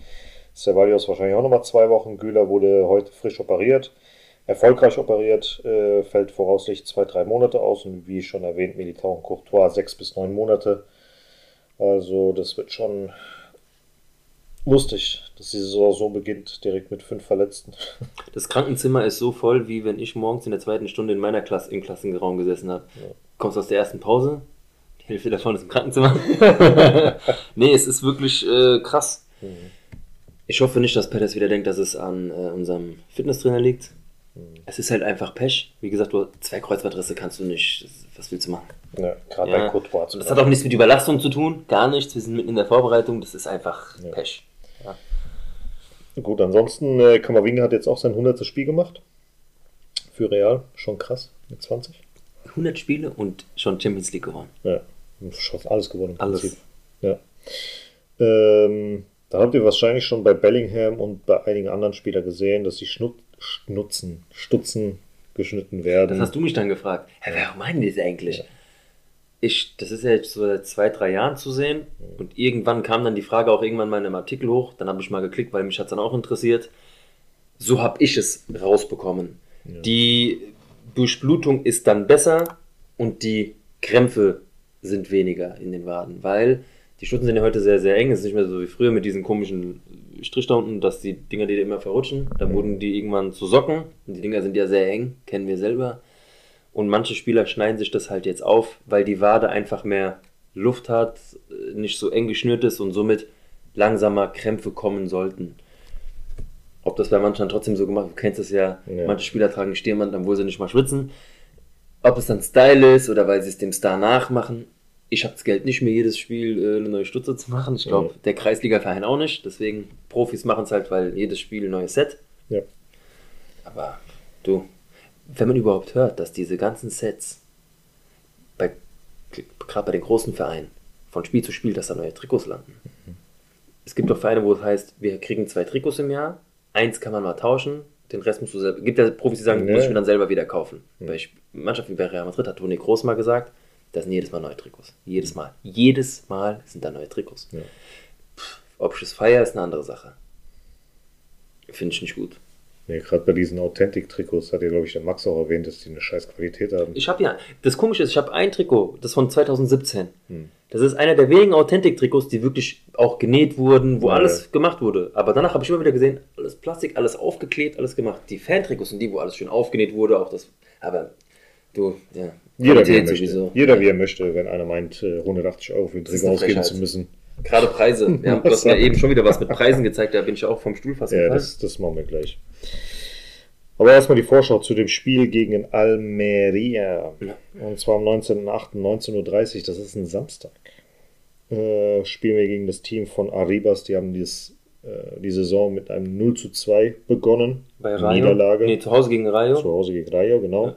Ceballos wahrscheinlich auch nochmal zwei Wochen. Güler wurde heute frisch operiert. Erfolgreich operiert, äh, fällt voraussichtlich zwei, drei Monate aus. Und wie schon erwähnt, Militao und Courtois sechs bis neun Monate. Also das wird schon lustig, dass die Saison so beginnt, direkt mit fünf Verletzten. Das Krankenzimmer ist so voll, wie wenn ich morgens in der zweiten Stunde in meiner Klasse im Klassenraum gesessen habe. Ja. Kommst aus der ersten Pause, Die Hälfte davon ist im Krankenzimmer. nee, es ist wirklich äh, krass. Ich hoffe nicht, dass Peters wieder denkt, dass es an äh, unserem Fitnesstrainer liegt. Es ist halt einfach Pech. Wie gesagt, du zwei Kreuzbandrisse kannst du nicht. Was willst du machen? Ja, gerade Ja. bei Courtois. das hat auch nichts mit Überlastung zu tun, gar nichts. Wir sind mitten in der Vorbereitung. Das ist einfach Ja. Pech. Gut, ansonsten, äh, Kammerwinger hat jetzt auch sein 100. Spiel gemacht. Für Real. Schon krass. Mit 20. 100 Spiele und schon Champions League gewonnen. Ja. Schon alles gewonnen Alles. Ja. Ähm, da habt ihr wahrscheinlich schon bei Bellingham und bei einigen anderen Spielern gesehen, dass die Schnut Schnutzen, Stutzen geschnitten werden. Das hast du mich dann gefragt. Hä, warum meinen die das eigentlich? Ich, das ist ja jetzt so seit zwei, drei Jahren zu sehen. Und irgendwann kam dann die Frage auch irgendwann mal in einem Artikel hoch. Dann habe ich mal geklickt, weil mich hat es dann auch interessiert. So habe ich es rausbekommen. Die Durchblutung ist dann besser und die Krämpfe sind weniger in den Waden, weil die Stutzen sind ja heute sehr, sehr eng. Es ist nicht mehr so wie früher mit diesen komischen Strich da unten, dass die Dinger, die immer verrutschen, da wurden die irgendwann zu Socken. Und die Dinger sind ja sehr eng, kennen wir selber. Und manche Spieler schneiden sich das halt jetzt auf, weil die Wade einfach mehr Luft hat, äh, nicht so eng geschnürt ist und somit langsamer Krämpfe kommen sollten. Ob das bei manchen dann trotzdem so gemacht wird, du kennst es ja, Ja. manche Spieler tragen Stirnband, obwohl sie nicht mal schwitzen. Ob es dann Style ist oder weil sie es dem Star nachmachen. Ich habe das Geld nicht mehr, jedes Spiel äh, eine neue Stutze zu machen. Ich glaube, Ja. der Kreisliga-Verein auch nicht. Deswegen, Profis machen es halt, weil jedes Spiel ein neues Set. Ja. Aber du, wenn man überhaupt hört, dass diese ganzen Sets, bei, gerade bei den großen Vereinen, von Spiel zu Spiel, dass da neue Trikots landen. Es gibt doch Vereine, wo es heißt, wir kriegen zwei Trikots im Jahr, eins kann man mal tauschen, den Rest musst du selber. gibt ja Profis, die sagen, Nee. muss ich mir dann selber wieder kaufen. Bei Sp- Mannschaften wie bei Real Madrid hat Toni Groß mal gesagt, das sind jedes Mal neue Trikots. Jedes Mal. Jedes Mal sind da neue Trikots. Ja. Pff, ob ich es feiere, ist eine andere Sache. Finde ich nicht gut. Nee, gerade bei diesen Authentic-Trikots hat ja, glaube ich, der Max auch erwähnt, dass die eine scheiß Qualität haben. Ich habe ja, das Komische ist, ich habe ein Trikot, das von 2017. Hm. Das ist einer der wenigen Authentic-Trikots, die wirklich auch genäht wurden, wo Ja. alles gemacht wurde. Aber danach habe ich immer wieder gesehen, alles Plastik, alles aufgeklebt, alles gemacht. Die Fan-Trikots sind die, wo alles schön aufgenäht wurde, auch das. Aber du, ja. Jeder wie, er Qualität möchte. Jeder wie er möchte, wenn einer meint, äh, 180 Euro für ein Trikot ausgeben zu müssen. Gerade Preise. Ja, du hast mir eben schon wieder was mit Preisen gezeigt, da bin ich auch vom Stuhl fast Ja, gefallen. das, das machen wir gleich. Aber erstmal die Vorschau zu dem Spiel gegen Almeria. Ja. Und zwar am 19.08. 19.30 Uhr, das ist ein Samstag. Äh, spielen wir gegen das Team von Arribas. Die haben dieses, äh, die Saison mit einem 0 zu 2 begonnen. Bei Rayo. Niederlage. Nee, zu Hause gegen Rayo. Zu Hause gegen Rayo, genau.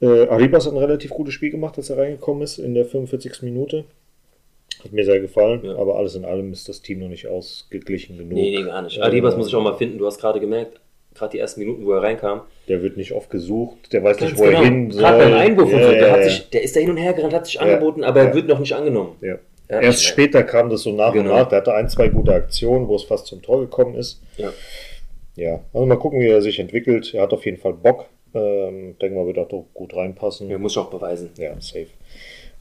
Äh, Arribas hat ein relativ gutes Spiel gemacht, als er reingekommen ist in der 45. Minute. Hat mir sehr gefallen, Ja. aber alles in allem ist das Team noch nicht ausgeglichen genug. Nee, nee, gar nicht. Äh, Adibas muss ich auch mal finden. Du hast gerade gemerkt, gerade die ersten Minuten, wo er reinkam, Der wird nicht oft gesucht, der weiß Ganz nicht, wo er hin genau. Gerade beim Einwurf und Ja, so, der, ja. sich, der ist da hin und her gerannt, hat sich Ja. angeboten, aber er wird noch nicht angenommen. Ja. Ja, Erst später kam das so nach Genau. und nach. Der hatte ein, zwei gute Aktionen, wo es fast zum Tor gekommen ist. Ja. Ja, also mal gucken, wie er sich entwickelt. Er hat auf jeden Fall Bock. Ähm, denken wir, wird auch doch gut reinpassen. Ja, muss auch beweisen. Ja, safe.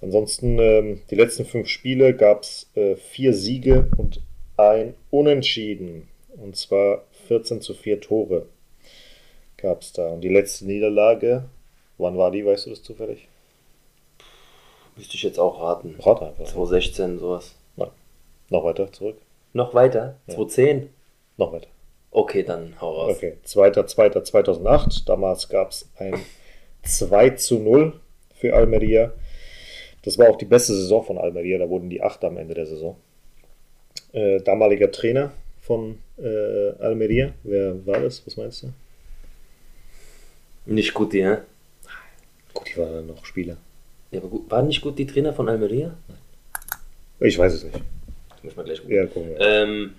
Ansonsten, ähm, die letzten fünf Spiele gab es äh, vier Siege und ein Unentschieden. Und zwar 14 zu 4 Tore gab es da. Und die letzte Niederlage, wann war die, weißt du das zufällig? Müsste ich jetzt auch raten. Rat einfach. 2016, sowas. Noch weiter zurück. Noch weiter? Ja. 2010? Noch weiter. Okay, dann hau raus. Okay, 2.2.2008. Damals gab es ein 2 zu 0 für Almeria. Das war auch die beste Saison von Almeria. Da wurden die Acht am Ende der Saison. Äh, damaliger Trainer von äh, Almeria. Wer war das? Was meinst du? Nicht gut, die, hä? Gut, die war noch Spieler. Ja, aber gut. War nicht gut die Trainer von Almeria? Ich weiß es nicht. Das muss man gleich gucken. Ja, gucken wir. Ähm,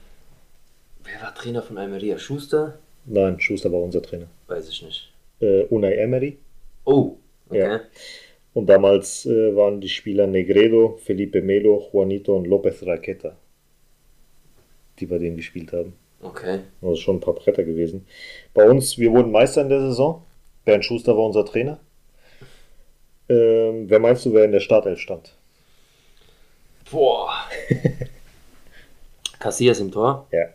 wer war Trainer von Almeria? Schuster? Nein, Schuster war unser Trainer. Weiß ich nicht. Äh, Unai Emery. Oh, okay. Ja. Und damals äh, waren die Spieler Negredo, Felipe Melo, Juanito und López Raqueta, die bei denen gespielt haben. Okay. Das ist schon ein paar Bretter gewesen. Bei uns, wir wurden Meister in der Saison. Bernd Schuster war unser Trainer. Ähm, wer meinst du, wer in der Startelf stand? Boah. Casillas im Tor. Ja.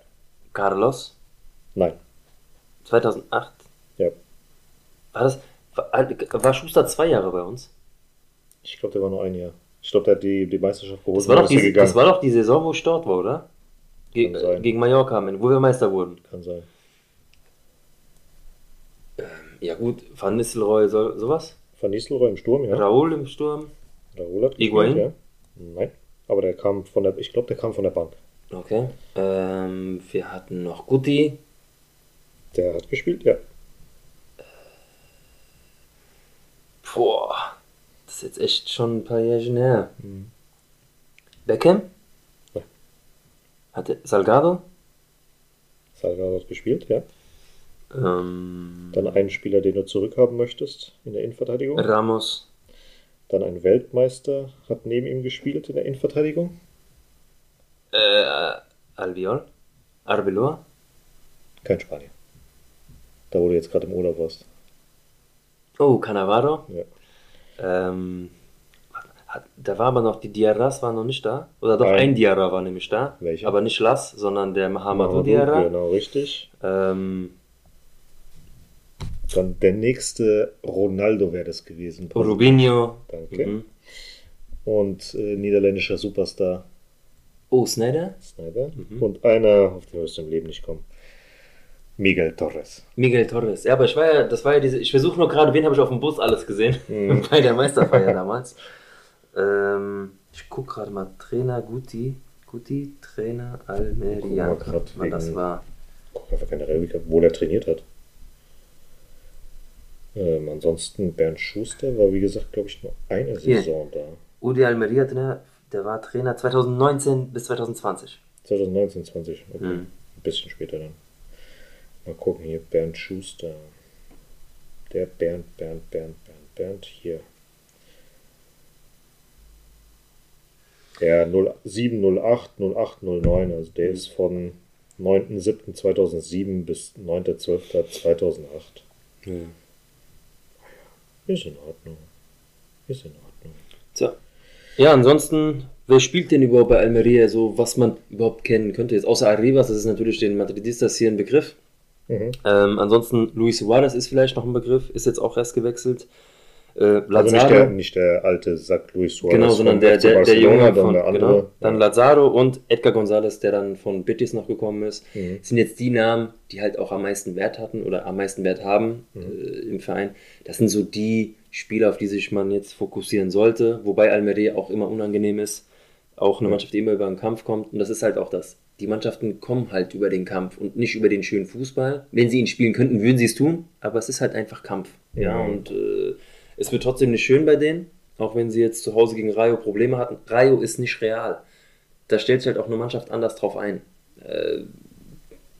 Carlos. Nein. 2008. Ja. War das. War, war Schuster zwei Jahre bei uns? Ich glaube, der war nur ein Jahr. Ich glaube, der hat die, die Meisterschaft geholt. Das war, doch die, das war doch die Saison, wo ich dort war, oder? Ge sein. gegen Mallorca, wo wir Meister wurden. Kann sein. Ja gut, Van Nistelrooy, so, sowas. Van Nistelrooy im Sturm, ja. Raoul im Sturm. Raoul hat gespielt, Higuain? ja. Nein. Aber der kam von der, ich glaube, der kam von der Bank. Okay. Ähm, wir hatten noch Guti. Der hat gespielt, ja. Boah, ist jetzt echt schon ein paar Jährchen her. Beckham? Ja. Hatte Salgado? Salgado hat gespielt, ja. Ähm, Dann einen Spieler, den du zurückhaben möchtest in der Innenverteidigung. Ramos. Dann ein Weltmeister hat neben ihm gespielt in der Innenverteidigung. Äh, Albiol? Arbeloa? Kein Spanier. Da wo du jetzt gerade im Urlaub warst. Oh, Cannavaro. Ja. Ähm, da war aber noch, die Diarras war noch nicht da. Oder doch, Nein. ein Diarra war nämlich da. Welcher? Aber nicht Lass, sondern der Mahamadou Diarra. Genau, richtig. Ähm, Dann der nächste Ronaldo wäre das gewesen. Rubinho. Danke. Mhm. Und äh, niederländischer Superstar Oh, Snyder? Snyder. Mhm. Und einer, auf den wirst du im Leben nicht kommen. Miguel Torres. Miguel Torres. Ja, aber ich war ja, das war ja diese, ich versuche nur gerade, wen habe ich auf dem Bus alles gesehen? Mhm. Bei der Meisterfeier damals. Ähm, ich gucke gerade mal, Trainer Guti. Guti, Trainer Almeria. Mal grad Wann das wegen- war. Guck einfach generell, wo der trainiert hat. Ähm, ansonsten Bernd Schuster war, wie gesagt, glaube ich, nur eine Hier. Saison da. Udi Almeria, Trainer, der war Trainer 2019 bis 2020. 2019, 20. Okay. Mhm. Ein bisschen später dann. Mal gucken hier, Bernd Schuster. Der Bernd, Bernd, Bernd, Bernd, Bernd, hier. Ja, 0708, 0809, also der ist von 9.07.2007 bis 9.12.2008. Ja. Ist in Ordnung. Ist in Ordnung. So. Ja, ansonsten, wer spielt denn überhaupt bei Almeria so, was man überhaupt kennen könnte? Jetzt außer Arribas, das ist natürlich den Madridistas hier ein Begriff. Mhm. Ähm, ansonsten Luis Suarez ist vielleicht noch ein Begriff, ist jetzt auch erst gewechselt. Äh, Also nicht Lazaro, der, nicht der alte Sack Luis Suarez. genau, sondern der, der, der Junge dann von, der andere. genau, dann Lazaro und Edgar González, der dann von Betis noch gekommen ist, Mhm. sind jetzt die Namen, die halt auch am meisten Wert hatten oder am meisten Wert haben Mhm. äh, im Verein. Das sind so die Spieler, auf die sich man jetzt fokussieren sollte, wobei Almeria auch immer unangenehm ist. Auch eine Ja. Mannschaft, die immer über den Kampf kommt. Und das ist halt auch das. Die Mannschaften kommen halt über den Kampf und nicht über den schönen Fußball. Wenn sie ihn spielen könnten, würden sie es tun, aber es ist halt einfach Kampf. Ja, und äh, es wird trotzdem nicht schön bei denen, auch wenn sie jetzt zu Hause gegen Rayo Probleme hatten. Rayo ist nicht real. Da stellt sich halt auch eine Mannschaft anders drauf ein. Äh,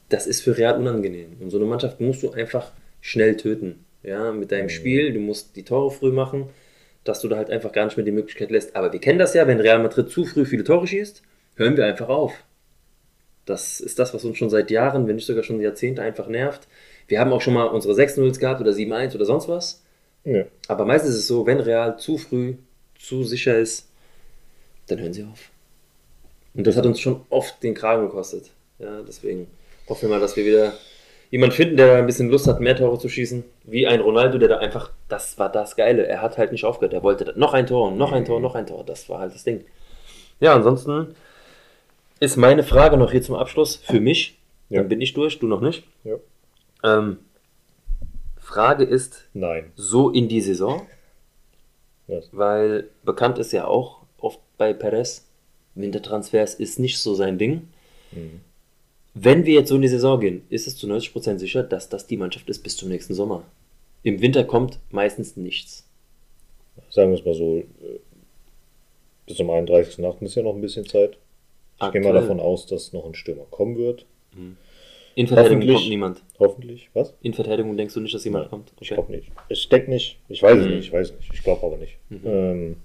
das ist für Real unangenehm. Und so eine Mannschaft musst du einfach schnell töten. Ja, mit deinem Mhm. Spiel, du musst die Tore früh machen, dass du da halt einfach gar nicht mehr die Möglichkeit lässt. Aber wir kennen das ja, wenn Real Madrid zu früh viele Tore schießt, hören wir einfach auf. Das ist das, was uns schon seit Jahren, wenn nicht sogar schon Jahrzehnte einfach nervt. Wir haben auch schon mal unsere 6-0 gehabt oder 7-1 oder sonst was. Ja. Aber meistens ist es so, wenn Real zu früh, zu sicher ist, dann hören sie auf. Und das hat uns schon oft den Kragen gekostet. Ja, deswegen hoffen wir mal, dass wir wieder jemanden finden, der ein bisschen Lust hat, mehr Tore zu schießen. Wie ein Ronaldo, der da einfach, das war das Geile. Er hat halt nicht aufgehört. Er wollte noch ein Tor und noch ein Tor, noch ein Tor. Das war halt das Ding. Ja, ansonsten ist meine Frage noch hier zum Abschluss für mich. Ja. Dann bin ich durch, du noch nicht. Ja. Ähm, Frage ist, Nein. so in die Saison, Ja. weil bekannt ist ja auch oft bei Perez, Wintertransfers ist nicht so sein Ding. Mhm. Wenn wir jetzt so in die Saison gehen, ist es zu 90% sicher, dass das die Mannschaft ist bis zum nächsten Sommer. Im Winter kommt meistens nichts. Sagen wir es mal so, äh, bis zum 31.8. ist ja noch ein bisschen Zeit. Ich gehe mal davon aus, dass noch ein Stürmer kommen wird. In Verteidigung kommt niemand. Hoffentlich. Was? In Verteidigung denkst du nicht, dass jemand Nein, kommt? Ich glaube nicht. Ich denke nicht. Ich weiß es nicht. Ich weiß nicht. Ich glaube aber nicht. Mhm. Ähm,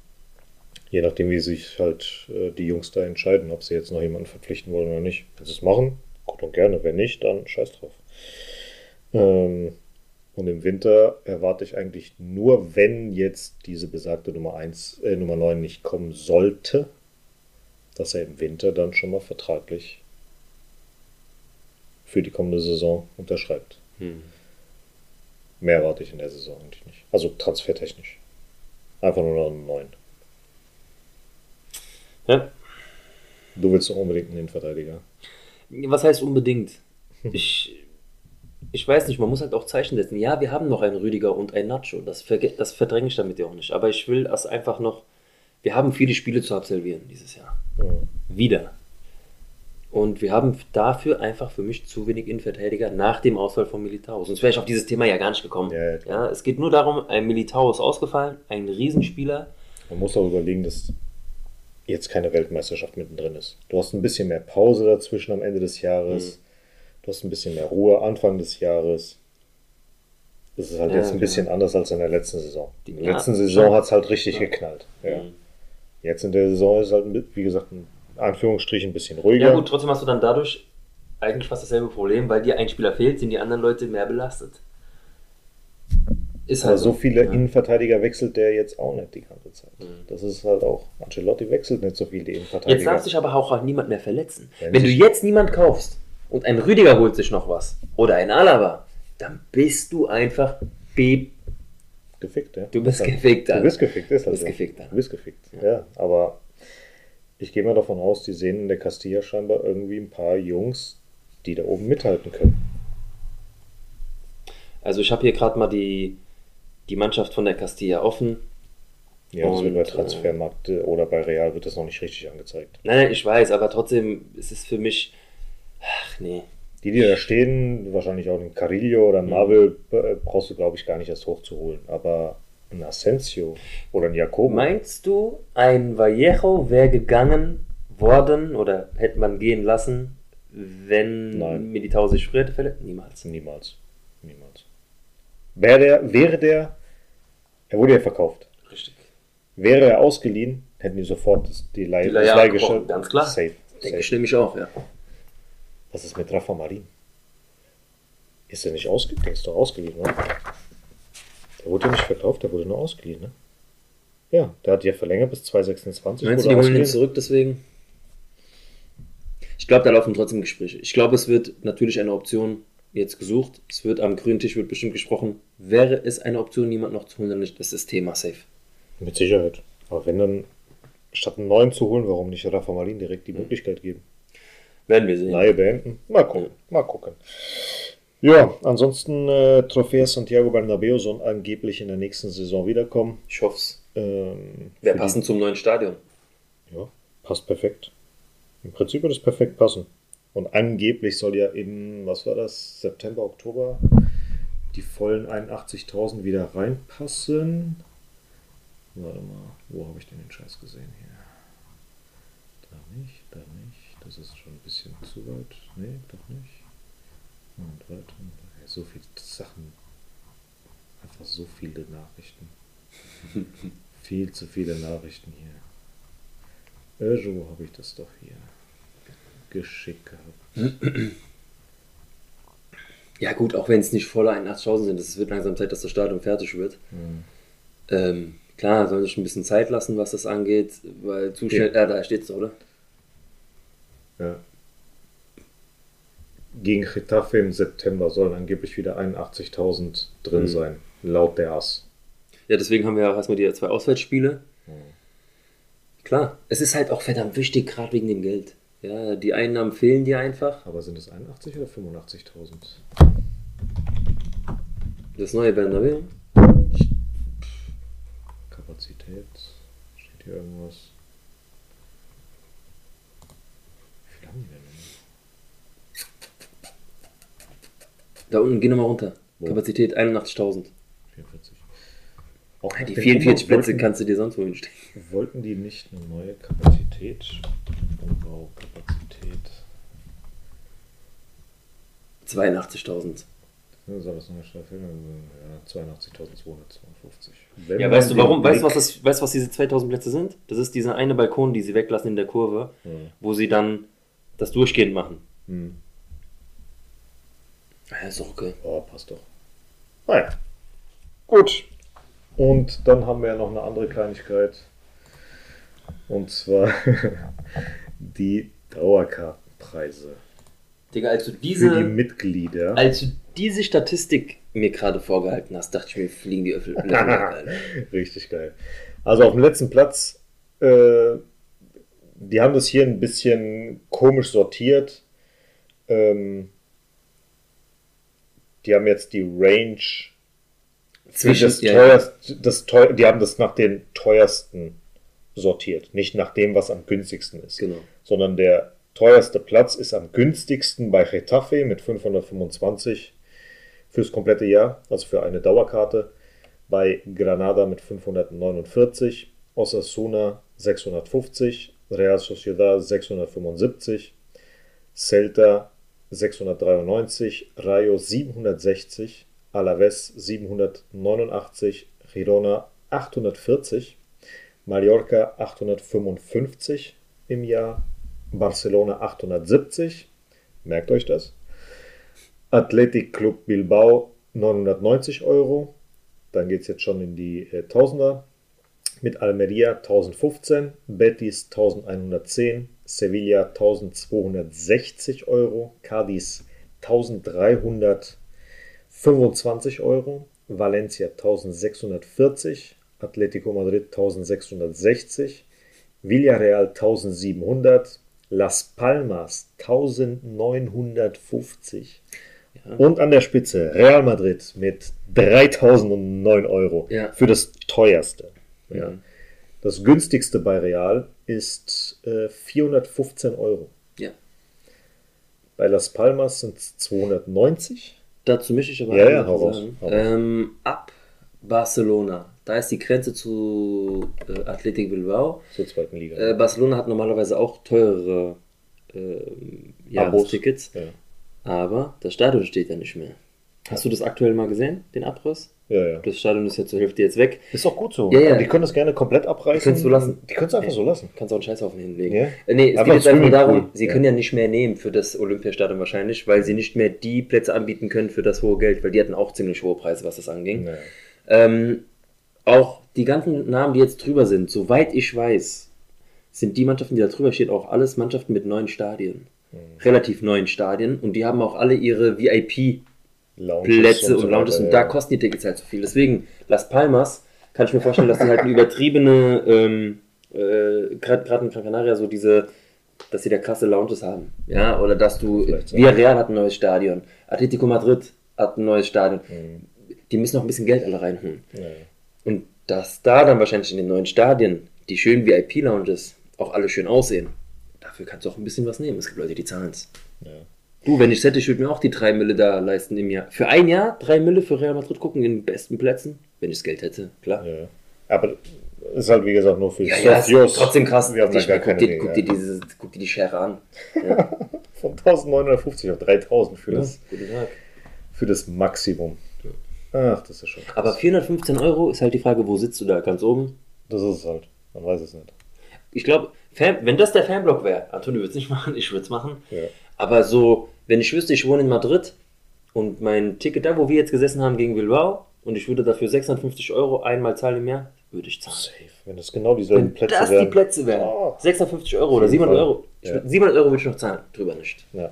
je nachdem, wie sich halt äh, die Jungs da entscheiden, ob sie jetzt noch jemanden verpflichten wollen oder nicht. Wenn sie es machen, gut und gerne. Wenn nicht, dann scheiß drauf. Ähm, und im Winter erwarte ich eigentlich nur, wenn jetzt diese besagte Nummer 1, äh, Nummer 9 nicht kommen sollte, dass er im Winter dann schon mal vertraglich für die kommende Saison unterschreibt. Hm. Mehr erwarte ich in der Saison eigentlich nicht. Also transfertechnisch. Einfach nur noch einen neuen. Ja. Du willst doch unbedingt einen Innenverteidiger. Was heißt unbedingt? Ich, ich weiß nicht, man muss halt auch Zeichen setzen. Ja, wir haben noch einen Rüdiger und einen Nacho. Das, das verdränge ich damit ja auch nicht. Aber ich will das einfach noch. Wir haben viele Spiele zu absolvieren dieses Jahr. Mhm. Wieder. Und wir haben dafür einfach für mich zu wenig Innenverteidiger nach dem Ausfall von Militao. Sonst wäre ich auf dieses Thema ja gar nicht gekommen. Ja, ja. Ja, es geht nur darum, ein Militao ist ausgefallen, ein Riesenspieler. Man muss auch überlegen, dass jetzt keine Weltmeisterschaft mittendrin ist. Du hast ein bisschen mehr Pause dazwischen am Ende des Jahres. Mhm. Du hast ein bisschen mehr Ruhe Anfang des Jahres. Das ist halt Ja, jetzt ein genau. bisschen anders als in der letzten Saison. In der letzten Saison hat es halt richtig geknallt. Ja. Mhm. Jetzt in der Saison ist es halt, wie gesagt, in Anführungsstrichen ein bisschen ruhiger. Ja gut, trotzdem hast du dann dadurch eigentlich fast dasselbe Problem, weil dir ein Spieler fehlt, sind die anderen Leute mehr belastet. Ist Aber halt so viele Ja. Innenverteidiger wechselt der jetzt auch nicht die ganze Zeit. Mhm. Das ist halt auch, Ancelotti wechselt nicht so viele Innenverteidiger. Jetzt darf sich aber auch halt niemand mehr verletzen. Wenn Wenn du jetzt niemand kaufst und ein Rüdiger holt sich noch was oder ein Alaba, dann bist du einfach be gefickt, ja. Du bist Ist gefickt, Du Alter. bist gefickt, ist Du halt bist so. gefickt, Du Alter. bist gefickt, Ja. ja. Aber ich gehe mal davon aus, die sehen in der Castilla scheinbar irgendwie ein paar Jungs, die da oben mithalten können. Also ich habe hier gerade mal die, die Mannschaft von der Castilla offen. Ja, das wird Und, bei Transfermarkt äh, oder bei Real wird das noch nicht richtig angezeigt. Nein, nein, ich weiß, aber trotzdem ist es für mich. Ach nee. Die, die da stehen, wahrscheinlich auch den Carillo oder Mhm. Marvel, äh, brauchst du, glaube ich, gar nicht erst hochzuholen. Aber ein Asensio oder ein Jacobo. Meinst du, ein Vallejo wäre gegangen worden oder hätte man gehen lassen, wenn Nein. Militao sich früher hätte verletzt? Niemals. Niemals. Niemals. Wäre der, wäre der, er wurde ja verkauft. Richtig. Wäre er ausgeliehen, hätten die sofort die Leih, Die das Leihgeschäft- ganz klar. Safe. Denke safe. ich nämlich auch, ja. Was ist mit Rafa Marin? Ist er nicht ausgeliehen? Der ist doch ausgeliehen, ne? Der wurde ja nicht verkauft, der wurde nur ausgeliehen, ne? Ja, der hat ja verlängert bis 2026. Meinst du, die holen ihn zurück deswegen? Ich glaube, da laufen trotzdem Gespräche. Ich glaube, es wird natürlich eine Option jetzt gesucht. Es wird am grünen Tisch wird bestimmt gesprochen. Wäre es eine Option, niemand noch zu holen, dann nicht. Das ist Thema safe. Mit Sicherheit. Aber wenn dann, statt einen neuen zu holen, warum nicht Rafa Marin direkt die Möglichkeit geben? Werden wir sehen. Laie beenden. Mal gucken, mal gucken. Ja, ansonsten äh, Trofeo Santiago Bernabeo soll angeblich in der nächsten Saison wiederkommen. Ich hoffe es. Ähm, Wäre für die- passend zum neuen Stadion. Ja, passt perfekt. Im Prinzip wird es perfekt passen. Und angeblich soll ja in, was war das, September, Oktober, die vollen 81.000 wieder reinpassen. Warte mal, wo habe ich denn den Scheiß gesehen hier? Da nicht, da nicht. Das ist schon ein bisschen zu weit. Nee, doch nicht. Und weiter. So viele Sachen. Einfach so viele Nachrichten. Viel zu viele Nachrichten hier. Irgendwo habe ich das doch hier geschickt gehabt. Ja gut, auch wenn es nicht volle 81.000 sind, es wird langsam Zeit, dass das Stadion fertig wird. Hm. Ähm, klar, sollen sich ein bisschen Zeit lassen, was das angeht, weil zu schnell, ja, da steht's, oder? Ja. Gegen Getafe im September sollen angeblich wieder 81.000 drin Mhm. sein, laut der AS. Ja, deswegen haben wir auch erstmal die zwei Auswärtsspiele. Mhm. Klar, es ist halt auch verdammt wichtig, gerade wegen dem Geld. Ja, die Einnahmen fehlen dir einfach. Aber sind es 81 oder 85.000? Das neue Bernabeu. Kapazität? Steht hier irgendwas? Wie viel haben die denn? Da unten, geh nochmal runter. Wo? Kapazität 81.000. 44. Auch Die den 44 Umbau Plätze wollten- kannst du dir sonst wohin stellen. Wollten die nicht eine neue Kapazität? Umbaukapazität. 82.000. Ja, soll das neue Staffel? Ja, 82.252. Wenn Ja, weißt du warum? Weißt du, was, das, weißt, was diese 2000 Plätze sind? Das ist dieser eine Balkon, die sie weglassen in der Kurve, Ja. wo sie dann das durchgehend machen. Hm. Ja, ist doch okay. Oh, passt doch. Naja. Gut. Und dann haben wir ja noch eine andere Kleinigkeit. Und zwar die Dauerkartenpreise Digga, als du für die diese, Mitglieder. als du diese Statistik mir gerade vorgehalten hast, dachte ich mir, fliegen die Öffel. Richtig geil. Also auf dem letzten Platz äh, die haben das hier ein bisschen komisch sortiert. Ähm, die haben jetzt die Range Zwischen- das ja, teuerst, das teuer, die haben das nach den teuersten sortiert, nicht nach dem, was am günstigsten ist. Genau. Sondern der teuerste Platz ist am günstigsten bei Getafe mit 525 fürs komplette Jahr, also für eine Dauerkarte. Bei Granada mit 549, Osasuna 650, Real Sociedad 675, Celta 693, Rayo 760, Alaves 789, Girona 840, Mallorca 855 im Jahr, Barcelona 870, merkt euch das, Athletic Club Bilbao 990 Euro, dann geht es jetzt schon in die äh, Tausender, mit Almeria 1015, Betis 1110, Sevilla 1260 Euro, Cadiz 1325 Euro, Valencia 1640, Atletico Madrid 1660, Villarreal 1700, Las Palmas 1950 und an der Spitze Real Madrid mit 3009 Euro Ja. für das teuerste. Ja. Das günstigste bei Real ist äh, 415 Euro. Ja. Bei Las Palmas sind es 290. Dazu mische ich aber Ja, ja, raus, hau raus. Ähm, ab Barcelona. Da ist die Grenze zu äh, Athletic Bilbao. Zur zweiten Liga. Äh, Barcelona hat normalerweise auch teurere äh, Jahrestickets, ja. aber das Stadion steht ja nicht mehr. Hast du das aktuell mal gesehen, den Abriss? ja, ja. Das Stadion ist ja zur Hälfte jetzt weg. Ist auch gut so. Ja, ja. Die können das gerne komplett abreißen. Die so lassen. Die können es einfach so lassen. Kannst auch einen Scheißhaufen hinlegen. Ja. Äh, nee, es Einfach geht jetzt einfach nur darum, Swimmingpool. sie Ja. können ja nicht mehr nehmen für das Olympiastadion wahrscheinlich, weil sie nicht mehr die Plätze anbieten können für das hohe Geld, weil die hatten auch ziemlich hohe Preise, was das anging. Ähm, auch die ganzen Namen, die jetzt drüber sind, soweit ich weiß, sind die Mannschaften, die da drüber stehen, auch alles Mannschaften mit neuen Stadien. Mhm. Relativ neuen Stadien und die haben auch alle ihre VIP-Plätze Lounges und, so Lounges und da kosten die Tickets halt so viel. Deswegen, Las Palmas, kann ich mir vorstellen, dass die halt eine übertriebene, ähm, äh, gerade in Gran Canaria so diese, dass sie da krasse Lounges haben. Ja, oder dass du, Vielleicht. Villarreal hat ein neues Stadion, Atletico Madrid hat ein neues Stadion. Mhm. Die müssen noch ein bisschen Geld alle reinholen. Ja. Und dass da dann wahrscheinlich in den neuen Stadien die schönen VIP-Lounges auch alle schön aussehen, dafür kannst du auch ein bisschen was nehmen. Es gibt Leute, die zahlen es. Ja. Du, wenn ich es hätte, ich würde mir auch die 3 Mille da leisten im Jahr. Für ein Jahr 3 Mille für Real Madrid gucken in den besten Plätzen. Wenn ich das Geld hätte, klar. Ja. Aber ist halt wie gesagt nur für Ja, ja, Sofios. trotzdem krass. Wir haben da gar guck, keine dir, guck, ja. dir diese, guck dir die Schere an. Ja. Von 1950 auf 3000 für, das, Guten Tag. für das Maximum. Ach, das ist schon krass. Aber 415 Euro ist halt die Frage, wo sitzt du da? Ganz oben? das ist es halt. Man weiß es nicht. Ich glaube, wenn das der Fanblock wäre, Antonio würde es nicht machen, ich würde es machen. Ja. Aber so, wenn ich wüsste, ich wohne in Madrid und mein Ticket da, wo wir jetzt gesessen haben gegen Bilbao und ich würde dafür 650 Euro einmal zahlen im Jahr, würde ich zahlen. Safe. Wenn das genau dieselben Wenn Plätze das wären. die Plätze wären, Oh. 650 Euro oder Auf jeden 700 Fall. Euro. Ja. würd, 700 Euro würde ich noch zahlen, drüber nicht. Ja.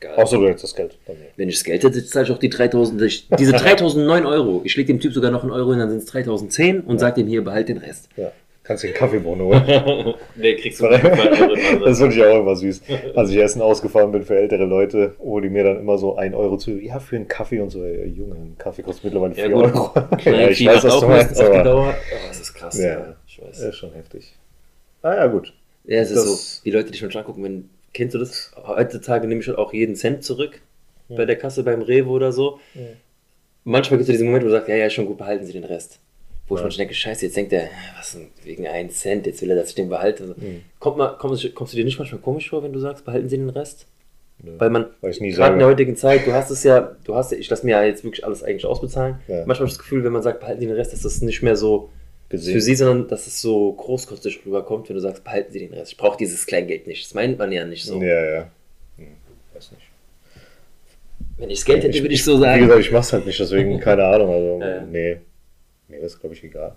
Geil. Außer du hättest das Geld. Dann nicht. Wenn ich das Geld hätte, zahle ich auch die 3000, ich- diese 3009 Euro. Ich lege dem Typ sogar noch einen Euro hin, dann sind es 3010 und sag dem hier, behalt den Rest. Ja. Kannst du den Kaffeebohnen holen. Nee, kriegst das finde ich auch immer süß. Als ich Essen ausgefahren bin für ältere Leute, wo die mir dann immer so ein Euro zu, ja, für einen Kaffee und so, ey, Junge, ein Kaffee kostet mittlerweile Ja, 4 gut. Euro. Vieh macht auch meistens auf die Dauer. Oh, das ist krass. Ja. ich weiß. ist schon heftig. Ah ja, gut. Ja, es ist Das- so, die Leute, die manchmal angucken, wenn, kennst du das? Heutzutage nehme ich halt auch jeden Cent zurück bei der Kasse beim Rewe oder so. Manchmal gibt es diesen Moment, wo du sagst, ja, ja, ist schon gut, behalten Sie den Rest. Wo ich Ja. manchmal denke, scheiße, jetzt denkt er, was denn, wegen einen Cent, jetzt will er, dass ich den behalte. Also, Mhm. kommt mal, kommst, kommst du dir nicht manchmal komisch vor, wenn du sagst, behalten Sie den Rest? Nö. Weil man, ich gerade in der heutigen Zeit, du hast es ja, du hast ja, ich lasse mir ja jetzt wirklich alles eigentlich ausbezahlen. Ja. Manchmal habe ich das Gefühl, wenn man sagt, behalten Sie den Rest, dass das nicht mehr so Gesehen. für sie, sondern dass es so großkotzig rüberkommt, wenn du sagst, behalten Sie den Rest. Ich brauche dieses Kleingeld nicht. Das meint man ja nicht so. Ja, ja. Hm, weiß nicht. Wenn ich das Geld hätte, würde ich so Wie sagen. gesagt, ich mach's halt nicht, deswegen keine Ahnung. Also, Ja. nee. Das ist, glaube ich, egal.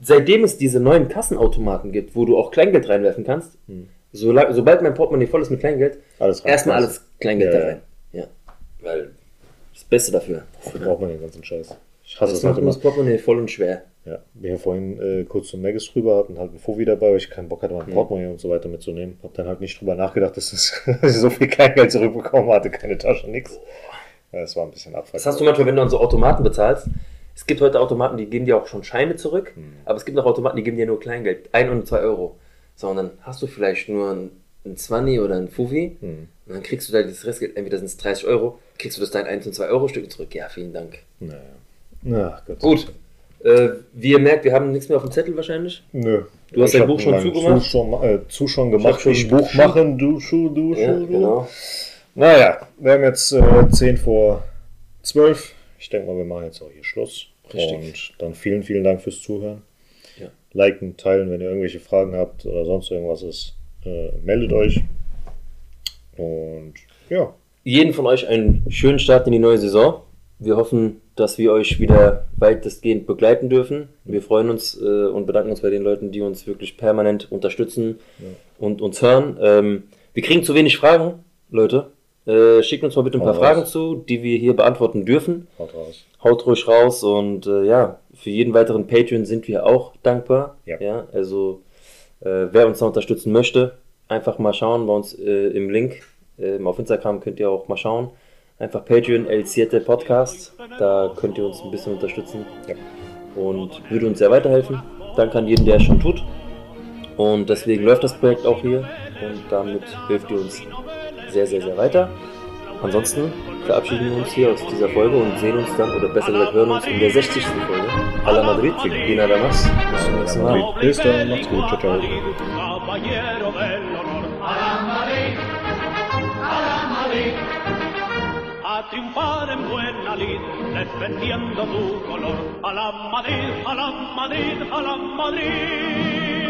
Seitdem es diese neuen Kassenautomaten gibt, wo du auch Kleingeld reinwerfen kannst, Hm. solang, sobald mein Portemonnaie voll ist mit Kleingeld, Alles erstmal alles Kleingeld Ja, da ja. rein. Ja. Weil das Beste dafür. Dafür braucht man den ganzen Scheiß. Ich hasse Das halt macht immer. das Portemonnaie voll und schwer. Ja, wir hier vorhin äh, kurz zum Maggis rüber hatten halt einen Fuffi dabei, weil ich keinen Bock hatte, mein Portemonnaie und so weiter mitzunehmen. Hab dann halt nicht drüber nachgedacht, dass, das, dass ich so viel Kleingeld zurückbekommen hatte, keine Tasche, nix. Ja, das war ein bisschen abfuck. Das hast du manchmal, wenn du an so Automaten bezahlst. Es gibt heute Automaten, die geben dir auch schon Scheine zurück, aber es gibt auch Automaten, die geben dir nur Kleingeld, 1 und 2 Euro. So, und dann hast du vielleicht nur ein, ein 20 oder ein Fuffi Hm. und dann kriegst du da dieses Restgeld, entweder sind es 30 Euro, kriegst du das dein 1 und 2 Euro Stück zurück. Ja, vielen Dank. Naja. Na, Gott. Gut. Äh, wie ihr merkt, wir haben nichts mehr auf dem Zettel wahrscheinlich. Nö. Du hast Ich dein Buch schon zugemacht? Zu schon, äh, zu schon gemacht. schon Ich Buch machen, du Schuh, du Schuh, Ja, du. genau. Naja, wir haben jetzt äh, 10 vor 12. Ich denke mal, wir machen jetzt auch hier Schluss. Richtig. Und dann vielen, vielen Dank fürs Zuhören. Ja. Liken, teilen, wenn ihr irgendwelche Fragen habt oder sonst irgendwas ist. Äh, meldet euch. Und ja, jeden von euch einen schönen Start in die neue Saison. Wir hoffen, dass wir euch wieder weitestgehend begleiten dürfen. Wir freuen uns äh, und bedanken uns bei den Leuten, die uns wirklich permanent unterstützen und uns hören. Ähm, wir kriegen zu wenig Fragen, Leute. Äh, schickt uns mal bitte ein Hau paar raus. Fragen zu, die wir hier beantworten dürfen. haut raus. Haut ruhig raus und äh, ja, für jeden weiteren Patreon sind wir auch dankbar. Ja. also äh, wer uns da unterstützen möchte, einfach mal schauen bei uns äh, im Link. Ähm, auf Instagram könnt ihr auch mal schauen. Einfach Patreon El Siete Podcast. Da könnt ihr uns ein bisschen unterstützen. Ja. Und würde uns sehr weiterhelfen. Danke an jeden, der es schon tut. Und deswegen läuft das Projekt auch hier. Und damit hilft ihr uns sehr, sehr, sehr weiter. Ansonsten verabschieden wir uns hier aus dieser Folge und sehen uns dann, oder besser gesagt hören uns in der 60. Folge. A la Madrid, y nada más. Bis zum nächsten Mal. Bis dann, macht's gut, ciao, ciao. A triunfar en buena lid, defendiendo tu color. A la Madrid, a la Madrid, a la Madrid.